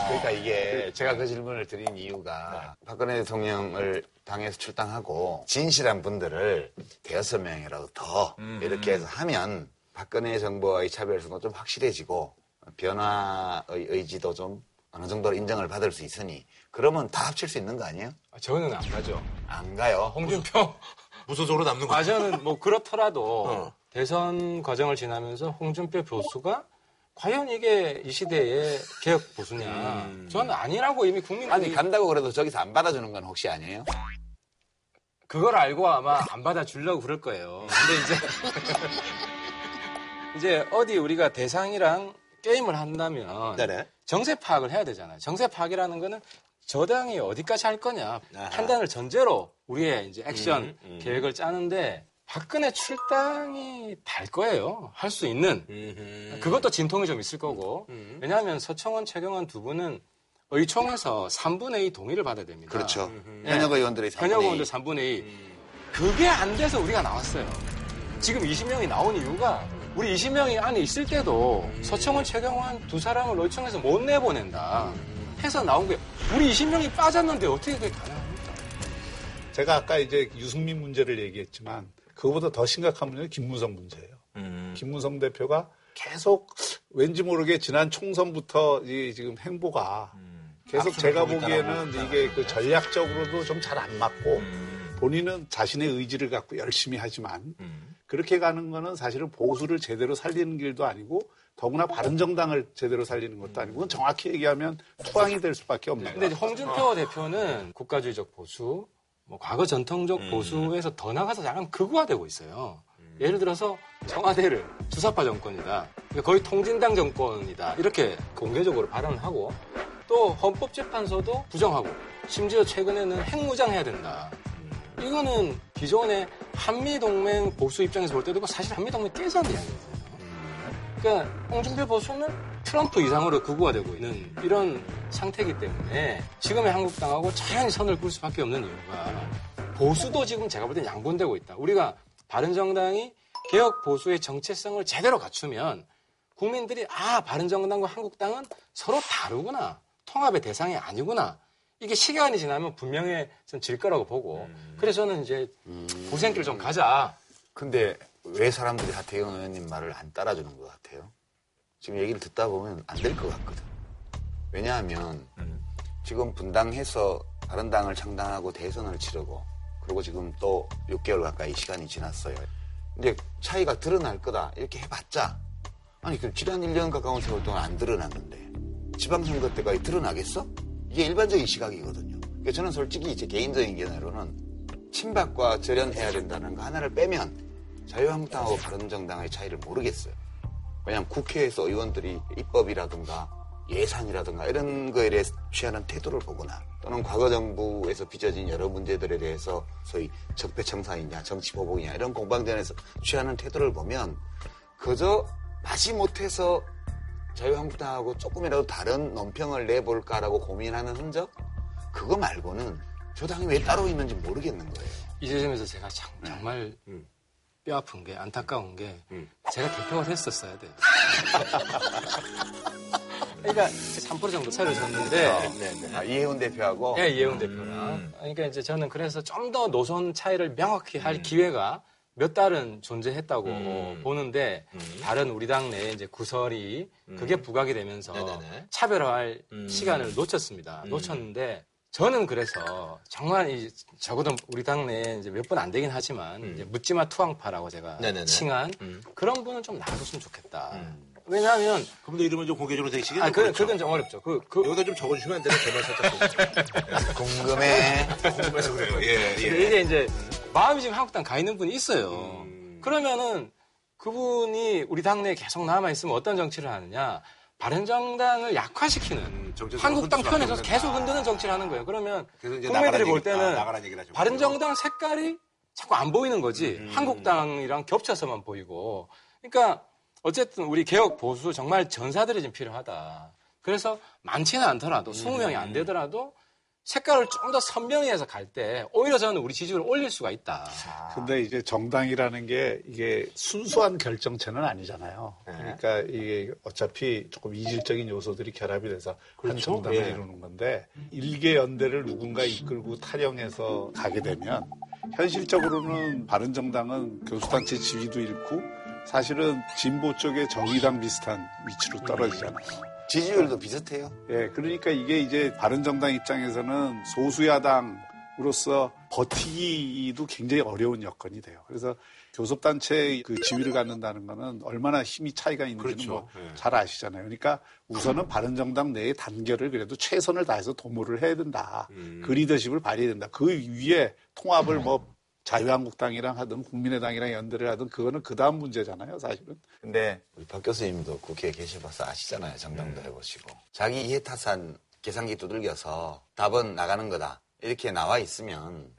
그러니까 이게 제가 그 질문을 드린 이유가 박근혜 대통령을 당에서 출당하고 진실한 분들을 대여섯 명이라도 더 이렇게 해서 하면 박근혜 정부와의 차별성도 좀 확실해지고 변화의 의지도 좀 어느 정도 인정을 받을 수 있으니 그러면 다 합칠 수 있는 거 아니에요? 아, 저는 안 가죠. 안 가요. 홍준표 무소속으로 남는 거. 아 저는 뭐 그렇더라도 어. 대선 과정을 지나면서 홍준표 교수가 과연 이게 이 시대의 개혁 보수냐? 저는 아니라고 이미 국민들이 아니 간다고 그래도 저기서 안 받아주는 건 혹시 아니에요? 그걸 알고 아마 안 받아주려고 그럴 거예요. 근데 이제 이제 어디 우리가 대상이랑 게임을 한다면 네네. 정세 파악을 해야 되잖아요. 정세 파악이라는 거는 저당이 어디까지 할 거냐 아하. 판단을 전제로 우리의 이제 액션 음, 음. 계획을 짜는데 박근혜 출당이 달 거예요. 할 수 있는 음흠. 그것도 진통이 좀 있을 거고 음. 왜냐하면 서청원, 최경원 두 분은 의총에서 3분의 2 동의를 받아야 됩니다. 그렇죠. 예. 현역 의원들의 현역 3분의 2. 의원들 3분의 2. 그게 안 돼서 우리가 나왔어요. 지금 20명이 나온 이유가 우리 20명이 안에 있을 때도 서청원, 최경환 두 사람을 의총에서 못 내보낸다. 해서 나온 게 우리 20명이 빠졌는데 어떻게 그게 가능합니까? 제가 아까 이제 유승민 문제를 얘기했지만 그거보다 더 심각한 문제는 김무성 문제예요. 음. 김무성 대표가 계속 왠지 모르게 지난 총선부터 이 지금 행보가 계속 앞서는 제가 보기에는 이게 그 전략적으로도 좀 잘 안 맞고 음. 본인은 자신의 의지를 갖고 열심히 하지만 음. 그렇게 가는 거는 사실은 보수를 제대로 살리는 길도 아니고 더구나 바른정당을 제대로 살리는 것도 아니고 정확히 얘기하면 투항이 될 수밖에 없는 근데 거예요. 홍준표 대표는 국가주의적 보수, 뭐 과거 전통적 음. 보수에서 더 나가서 약간 극우화되고 있어요. 예를 들어서 청와대를 주사파 정권이다. 그러니까 거의 통진당 정권이다. 이렇게 공개적으로 발언을 하고 또 헌법재판소도 부정하고 심지어 최근에는 핵무장해야 된다. 이거는 기존의 한미동맹 보수 입장에서 볼 때도 사실 한미동맹 깨자는 이야기거든요. 그러니까 홍준표 보수는 트럼프 이상으로 극우화되고 있는 이런 상태이기 때문에 지금의 한국당하고 자연히 선을 꿀 수밖에 없는 이유가 보수도 지금 제가 볼 땐 양분되고 있다. 우리가 바른정당이 개혁 보수의 정체성을 제대로 갖추면 국민들이 아 바른정당과 한국당은 서로 다르구나 통합의 대상이 아니구나 이게 시간이 지나면 분명해진 질 거라고 보고 그래서 저는 이제 보수행길 좀 가자. 근데 왜 사람들이 하태경 의원님 말을 안 따라주는 것 같아요? 지금 얘기를 듣다 보면 안 될 것 같거든. 왜냐하면 지금 분당해서 바른당을 창당하고 대선을 치르고 그리고 지금 또 6개월 가까이 시간이 지났어요. 근데 차이가 드러날 거다 이렇게 해봤자 아니 그 지난 1년 가까운 세월 동안 안 드러났는데 지방선거 때까지 드러나겠어? 이게 일반적인 시각이거든요. 그러니까 저는 솔직히 제 개인적인 견해로는 친박과 절연해야 된다는 거 하나를 빼면 자유한국당하고 바른정당의 차이를 모르겠어요. 왜냐하면 국회에서 의원들이 입법이라든가 예산이라든가 이런 거에 대해 취하는 태도를 보거나 또는 과거 정부에서 빚어진 여러 문제들에 대해서 소위 적폐청산이냐 정치보복이냐 이런 공방전에서 취하는 태도를 보면 그저 마지 못해서 자유한국당하고 조금이라도 다른 논평을 내볼까라고 고민하는 흔적? 그거 말고는 저 당이 왜 따로 있는지 모르겠는 거예요. 이 지점에서 제가 참, 정말 뼈 아픈 게 안타까운 게 제가 대표가 됐었어야 돼요. 그러니까 3% 정도 차이를 줬는데 아, 이혜훈 대표하고? 예, 이혜훈 대표랑. 그러니까 이제 저는 그래서 좀 더 노선 차이를 명확히 할 기회가 몇 달은 존재했다고 보는데 다른 우리 당 내에 이제 구설이 그게 부각이 되면서 차별화할 시간을 놓쳤습니다. 놓쳤는데 저는 그래서 정말 이 적어도 우리 당 내에 이제 몇번안 되긴 하지만 이제 묻지마 투항파라고 제가 네네네. 칭한 그런 분은 좀 나와줬으면 좋겠다. 왜냐하면 그분도 이름은 좀 공개적으로 되시겠네요. 아, 그, 그건 좀 어렵죠. 그, 그, 여기다 좀 적어주시면 안 되나? 제발 살짝. 궁금해. 궁금해서 그래요. 예, 근데 예. 이게 이제 마음이 지금 한국당 가 있는 분이 있어요. 그러면은 그분이 우리 당내에 계속 남아 있으면 어떤 정치를 하느냐? 바른정당을 약화시키는 한국당 편에서. 계속 흔드는 정치를 하는 거예요. 그러면 국민들이 볼 때는 아, 하죠. 바른정당 색깔이 자꾸 안 보이는 거지. 음. 한국당이랑 겹쳐서만 보이고. 그러니까 어쨌든 우리 개혁 보수 정말 전사들이 좀 필요하다. 그래서 많지는 않더라도 음. 20명이 안 되더라도 색깔을 좀 더 선명히 해서 갈 때 오히려 저는 우리 지지율을 올릴 수가 있다. 근데 이제 정당이라는 게 이게 순수한 결정체는 아니잖아요. 네. 그러니까 이게 어차피 조금 이질적인 요소들이 결합이 돼서 한 그렇죠. 정당을 예. 이루는 건데 일개 연대를 누군가 이끌고 타령해서 가게 되면 현실적으로는 바른 정당은 교수단체 지위도 잃고 사실은 진보 쪽의 정의당 비슷한 위치로 떨어지잖아요. 지지율도 비슷해요. 예, 그러니까 이게 이제 바른정당 입장에서는 소수야당으로서 버티기도 굉장히 어려운 여건이 돼요. 그래서 교섭단체 그 지위를 갖는다는 거는 얼마나 힘이 차이가 있는지는 그렇죠. 뭐 예. 잘 아시잖아요. 그러니까 우선은 바른정당 내의 단결을 그래도 최선을 다해서 도모를 해야 된다. 음. 그 리더십을 발휘해야 된다. 그 위에 통합을 뭐 자유한국당이랑 하든 국민의당이랑 연대를 하든 그거는 그 다음 문제잖아요, 사실은. 근데 우리 박 교수님도 국회에 계셔봐서 아시잖아요. 정당도 해보시고. 자기 이해타산 계산기 두들겨서 답은 나가는 거다. 이렇게 나와 있으면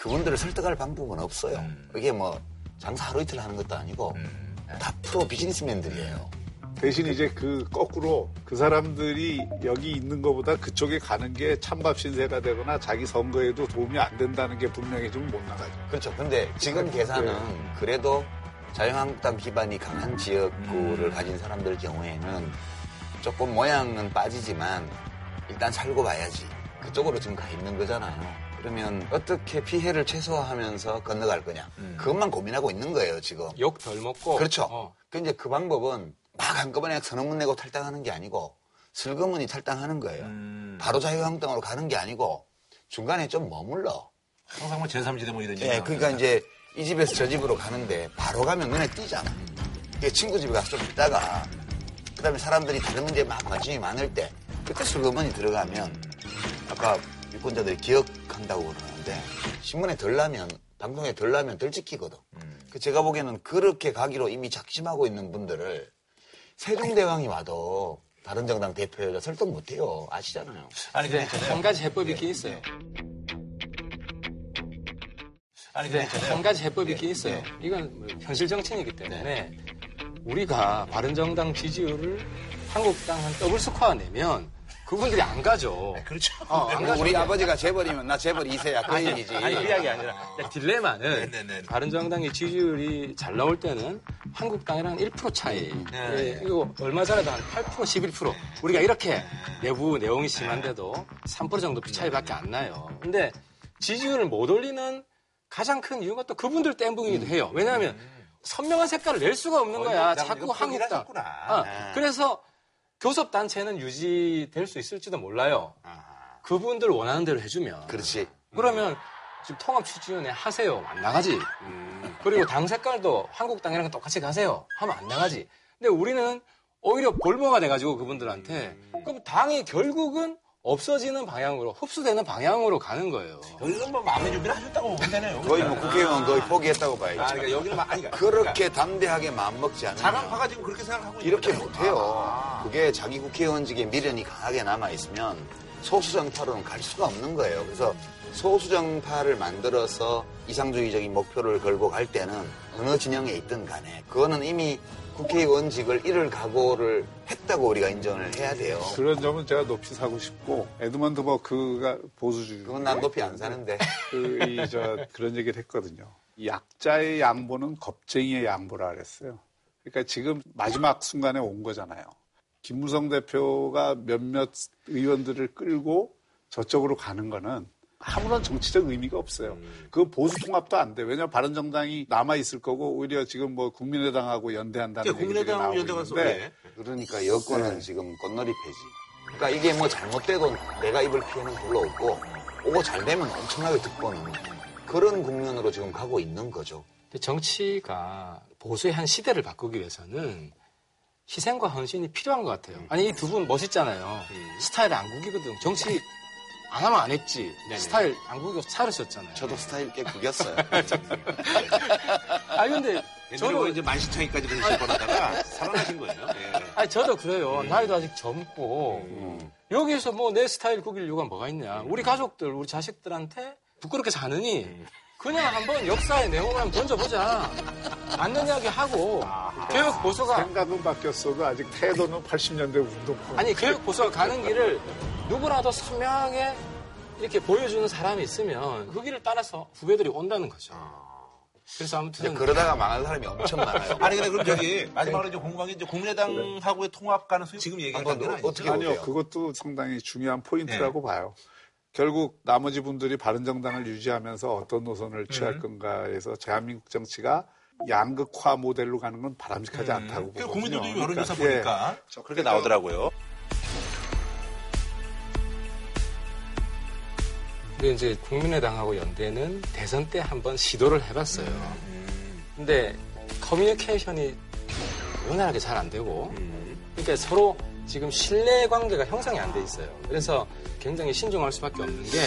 그분들을 설득할 방법은 없어요. 이게 뭐 장사 하루 이틀 하는 것도 아니고 다 프로 비즈니스맨들이에요. 대신 이제 그 거꾸로 그 사람들이 여기 있는 것보다 그쪽에 가는 게 찬밥 신세가 되거나 자기 선거에도 도움이 안 된다는 게 분명히 좀 못 나가죠. 그렇죠. 근데 지금 계산은 그래도 자유한국당 기반이 강한 지역구를 가진 사람들 경우에는 조금 모양은 빠지지만 일단 살고 봐야지. 그쪽으로 지금 가 있는 거잖아요. 그러면 어떻게 피해를 최소화하면서 건너갈 거냐. 그것만 고민하고 있는 거예요, 지금. 욕 덜 먹고. 그렇죠. 어. 그 이제 그 방법은 막 한꺼번에 선언문 내고 탈당하는 게 아니고 슬그머니 탈당하는 거예요. 바로 자유한국당으로 가는 게 아니고 중간에 좀 머물러. 항상 뭐 제3지대 뭐 이런 예, 얘기 그러니까 이제 이 집에서 저 집으로 가는데 바로 가면 눈에 띄잖아. 이게 친구 집에 가서 좀 있다가 그다음에 사람들이 다른 문제에 막 관심이 많을 때 그때 슬그머니 들어가면 아까 유권자들이 기억한다고 그러는데 신문에 덜 나면 방송에 덜 나면 덜 찍히거든. 그 제가 보기에는 그렇게 가기로 이미 작심하고 있는 분들을 세종대왕이 와도 바른정당 대표여자 설득 못해요. 아시잖아요. 아니 근데 한 가지 해법이 있긴 있어요. 아니 근데 한 가지 해법이 있긴 있어요. 이건 뭐 현실 정치이기 때문에 우리가 바른정당 지지율을 한국당 한 더블 스코어 내면 그분들이 안 가죠. 그렇죠. 어, 안 가죠. 우리 아버지가 재벌이면 나 재벌 2세야. 그 얘기지. 아니, 그 이야기 아니라 딜레마는 네네네. 바른정당의 지지율이 잘 나올 때는 한국당이랑 1% 차이. 네. 예, 이거 얼마 전에도 한 8%, 11% 우리가 이렇게 내부 내용이 심한데도 3% 정도 차이밖에 안 나요. 근데 지지율을 못 올리는 가장 큰 이유가 또 그분들 땜붕이기도 해요. 왜냐하면 선명한 색깔을 낼 수가 없는 거야. 나 자꾸 한국당. 포기하셨구나. 어, 네. 그래서 교섭 단체는 유지될 수 있을지도 몰라요. 그분들 원하는 대로 해주면. 그렇지. 그러면 지금 통합 추진위원회 하세요. 안 나가지. 그리고 당 색깔도 한국당이랑 똑같이 가세요. 하면 안 나가지. 근데 우리는 오히려 볼모가 돼가지고 그분들한테 그럼 당이 결국은 없어지는 방향으로 흡수되는 방향으로 가는 거예요. 여기는 뭐 마음의 준비를 하셨다고 보면 되네요. 거의 뭐 국회의원 거의 포기했다고 봐야죠. 아, 그러니까 여기는 막, 아니, 그러니까 그렇게 담대하게 마음 먹지 않으면 자강파가 지금 그렇게 생각하고 이렇게. 못해요. 그게 자기 국회의원직에 미련이 강하게 남아 있으면 소수정파로는 갈 수가 없는 거예요. 그래서 소수정파를 만들어서 이상주의적인 목표를 걸고 갈 때는 어느 진영에 있든 간에 그거는 이미 국회의원직을 잃을 각오를 했다고 우리가 인정을 해야 돼요. 그런 점은 제가 높이 사고 싶고 에드먼드 버크가 보수주의. 그건 난 높이 안 사는데. 그, 이, 저, 그런 얘기를 했거든요. 약자의 양보는 겁쟁이의 양보라 그랬어요. 그러니까 지금 마지막 순간에 온 거잖아요. 김무성 대표가 몇몇 의원들을 끌고 저쪽으로 가는 거는 아무런 정치적 의미가 없어요. 그 보수 통합도 안 돼. 왜냐하면 바른정당이 남아 있을 거고 오히려 지금 뭐 국민의당하고 연대한다는 그러니까 얘기들이 국민의당하고 나오고 연대가 있는데 그러니까 여권은 지금 꽃놀이 폐지. 그러니까 이게 뭐 잘못돼도 내가 입을 피해는 별로 없고 오고 잘 되면 엄청나게 득보는 그런 국면으로 지금 가고 있는 거죠. 근데 정치가 보수의 한 시대를 바꾸기 위해서는 희생과 헌신이 필요한 것 같아요. 아니 이 두 분 멋있잖아요. 스타일 안 구기거든. 정치 안 하면 안 했지. 스타일 안 구기고 살으셨잖아요. 저도 스타일 꽤 구겼어요. 아니 근데 저도 저도 이제 만신창이까지 그러실 뻔하다가 살아나신 거예요. 예. 아니 저도 그래요. 나이도 아직 젊고 여기에서 뭐 내 스타일 구길 이유가 뭐가 있냐. 우리 가족들, 우리 자식들한테 부끄럽게 사느니 그냥 한번 역사의 내용을 한번 던져보자. 맞는 이야기 하고 교육 보수가 생각은 바뀌었어도 아직 태도는 80년대 운동권. 아니 교육 보수가 가는 길을 누구라도 선명하게 이렇게 보여주는 사람이 있으면 그 길을 따라서 후배들이 온다는 거죠. 그래서 아무튼 그러다가 망할 사람이 엄청 많아요. 아니 근데 그럼 저기 마지막으로 이제 궁금한 게 이제 국민의당하고의 통합 가능성이 지금 얘기한 건 아니죠? 어떻게 아니요, 그것도 상당히 중요한 포인트라고 봐요. 결국 나머지 분들이 바른정당을 유지하면서 어떤 노선을 취할 음. 건가에서 대한민국 정치가 양극화 모델로 가는 건 바람직하지 않다고 그 보거든요. 국민들도 여론조사 그러니까, 보니까 예. 그렇게 나오더라고요. 근데 이제 국민의당하고 연대는 대선 때 한번 시도를 해봤어요. 근데 커뮤니케이션이 원활하게 잘 안 되고, 그러니까 서로 지금 신뢰 관계가 형성이 안 돼 있어요. 그래서 굉장히 신중할 수밖에 없는 게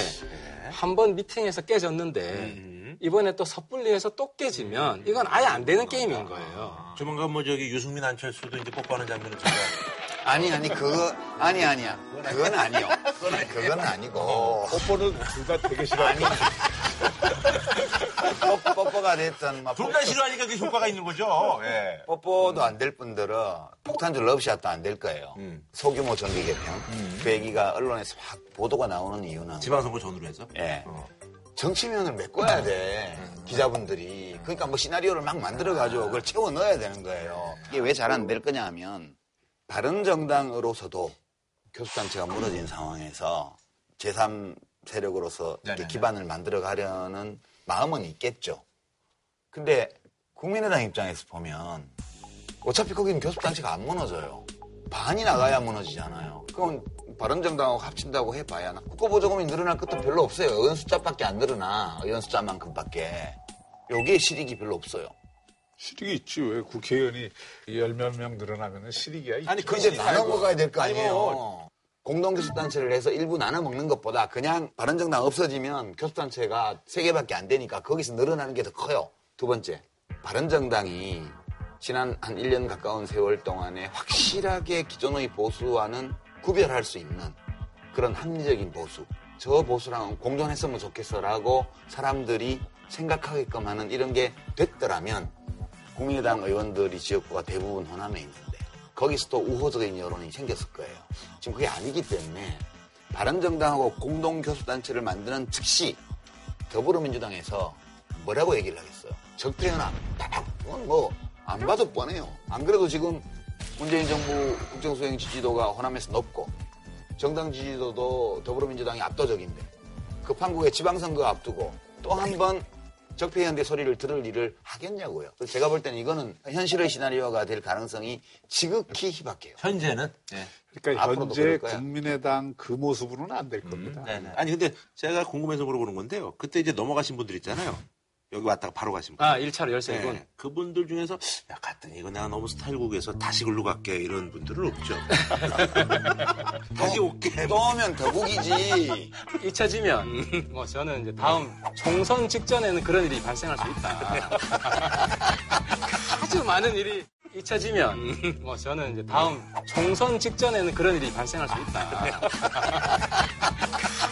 한 번 미팅에서 깨졌는데 이번에 또 섣불리해서 또 깨지면 이건 아예 안 되는 게임인 거예요. 조만간 뭐 저기 유승민 안철수도 이제 뽀뽀하는 장면을 제가 아니 아니 그거 아니 아니야. 그건 아니요. 그건 아니고 뽀뽀는 둘다 되게 싫어하니 뽀뽀가 됐든 막둘 다 싫어하니까 그 효과가 있는 거죠. 예. 뽀뽀도 안될 뿐더러 폭탄주 러브샷도 안 될 거예요. 소규모 정기 개편. 그 얘기가 언론에서 확 보도가 나오는 이유는 지방선거 전후로 해서? 예. 정치면을 메꿔야 돼. 기자분들이. 그러니까 뭐 시나리오를 막 만들어가지고 그걸 채워 넣어야 되는 거예요. 이게 왜 잘 안 될 거냐 하면 바른 정당으로서도 교수단체가 무너진 상황에서 제3 세력으로서 이렇게. 기반을 만들어 가려는 마음은 있겠죠. 근데 국민의당 입장에서 보면 어차피 거기는 교섭단체가 안 무너져요. 반이 나가야 무너지잖아요. 그럼 바른정당하고 합친다고 해봐야 국고보조금이 늘어날 것도 별로 없어요. 의원 숫자밖에 안 늘어나. 의원 숫자만큼밖에. 여기에 실익이 별로 없어요. 실익이 있지. 왜 국회의원이 열몇 명 늘어나면 실익이야. 있죠. 아니, 그 이제 나눠 먹어야 될거 아니, 아니에요. 뭐. 공동교섭단체를 해서 일부 나눠 먹는 것보다 그냥 바른정당 없어지면 교섭단체가 세 개밖에 안 되니까 거기서 늘어나는 게 더 커요. 두 번째, 바른정당이 지난 한 1년 가까운 세월 동안에 확실하게 기존의 보수와는 구별할 수 있는 그런 합리적인 보수. 저 보수랑 공존했으면 좋겠어라고 사람들이 생각하게끔 하는 이런 게 됐더라면 국민의당 의원들이 지역구가 대부분 호남에 있는데 거기서 또 우호적인 여론이 생겼을 거예요. 지금 그게 아니기 때문에 바른정당하고 공동교섭단체를 만드는 즉시 더불어민주당에서 뭐라고 얘기를 하겠어요? 적폐연합, 딱, 그건 뭐, 안 봐도 뻔해요. 안 그래도 지금 문재인 정부 국정수행 지지도가 호남에서 높고, 정당 지지도도 더불어민주당이 압도적인데, 급한 국에 지방선거 앞두고, 또 한 번 적폐연대 소리를 들을 일을 하겠냐고요. 제가 볼 때는 이거는 현실의 시나리오가 될 가능성이 지극히 희박해요. 현재는? 그러니까 앞으로도 현재. 국민의당 그 모습으로는 안 될 겁니다. 네네. 아니 근데 제가 궁금해서 물어보는 건데요. 그때 이제 넘어가신 분들 있잖아요. 여기 왔다가 바로 가신 분. 아, 1차로 13분. 네. 그분들 중에서 야 갔더니 이거 내가 너무 스타일국에서 다시 글로 갈게 이런 분들은 없죠. 다시 올게. 또 오면 더국이지. 잊혀지면 뭐 저는 이제 다음 총선 직전에는 그런 일이 발생할 수 있다. 아주 많은 일이 잊혀지면 뭐 저는 이제 다음 총선 직전에는 그런 일이 발생할 수 있다.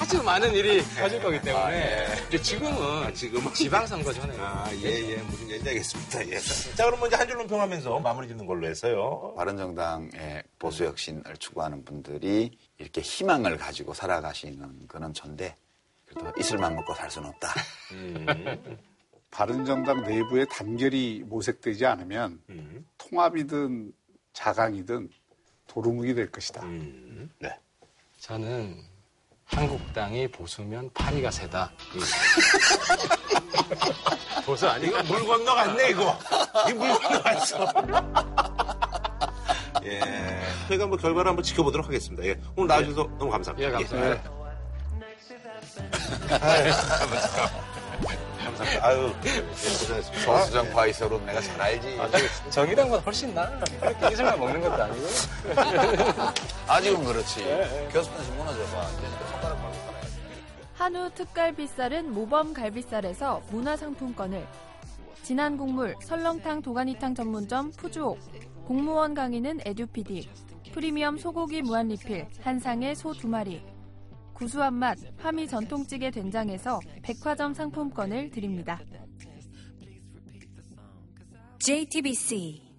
아주 많은 일이 터질 거기 때문에 아, 예. 이제 지금은 지금은 지방선거 전에 아, 예, 예. 무슨 얘기인지 알겠습니다. 예. 자, 그럼 먼저 한줄 논평하면서 마무리 짓는 걸로 해서요. 바른정당의 보수 혁신을 추구하는 분들이 이렇게 희망을 가지고 살아가시는 그런 존재. 그래도 이슬만 먹고 살 수는 없다. 바른정당 내부의 단결이 모색되지 않으면 통합이든 자강이든 도루묵이 될 것이다. 네. 저는 한국당이 보수면 파리가 세다. 보수 아니고 물 건너갔네, 이거. 이물 건너갔어. 예. 저희가 뭐 결과를 한번 지켜보도록 하겠습니다. 예. 오늘 나와주셔서 너무 감사합니다. 예, 감사합니다. 아유, 감사합니다. 아유, 예, 고생했습니다. 소수정 파이서로 내가 잘 알지. 아, 저 정의당보다 훨씬 나. 그렇게 이슬만 먹는 것도 아니고. 아직은 그렇지. 교섭단체 무너져봐. 이제 손가락 말고 살아야 한우 특갈비살은 모범 갈비살에서 문화상품권을 진한 국물 설렁탕 도가니탕 전문점 푸주옥 공무원 강의는 에듀피디 프리미엄 소고기 무한리필 한상의 소 두 마리 구수한 맛 화미 전통찌개 된장에서 백화점 상품권을 드립니다. JTBC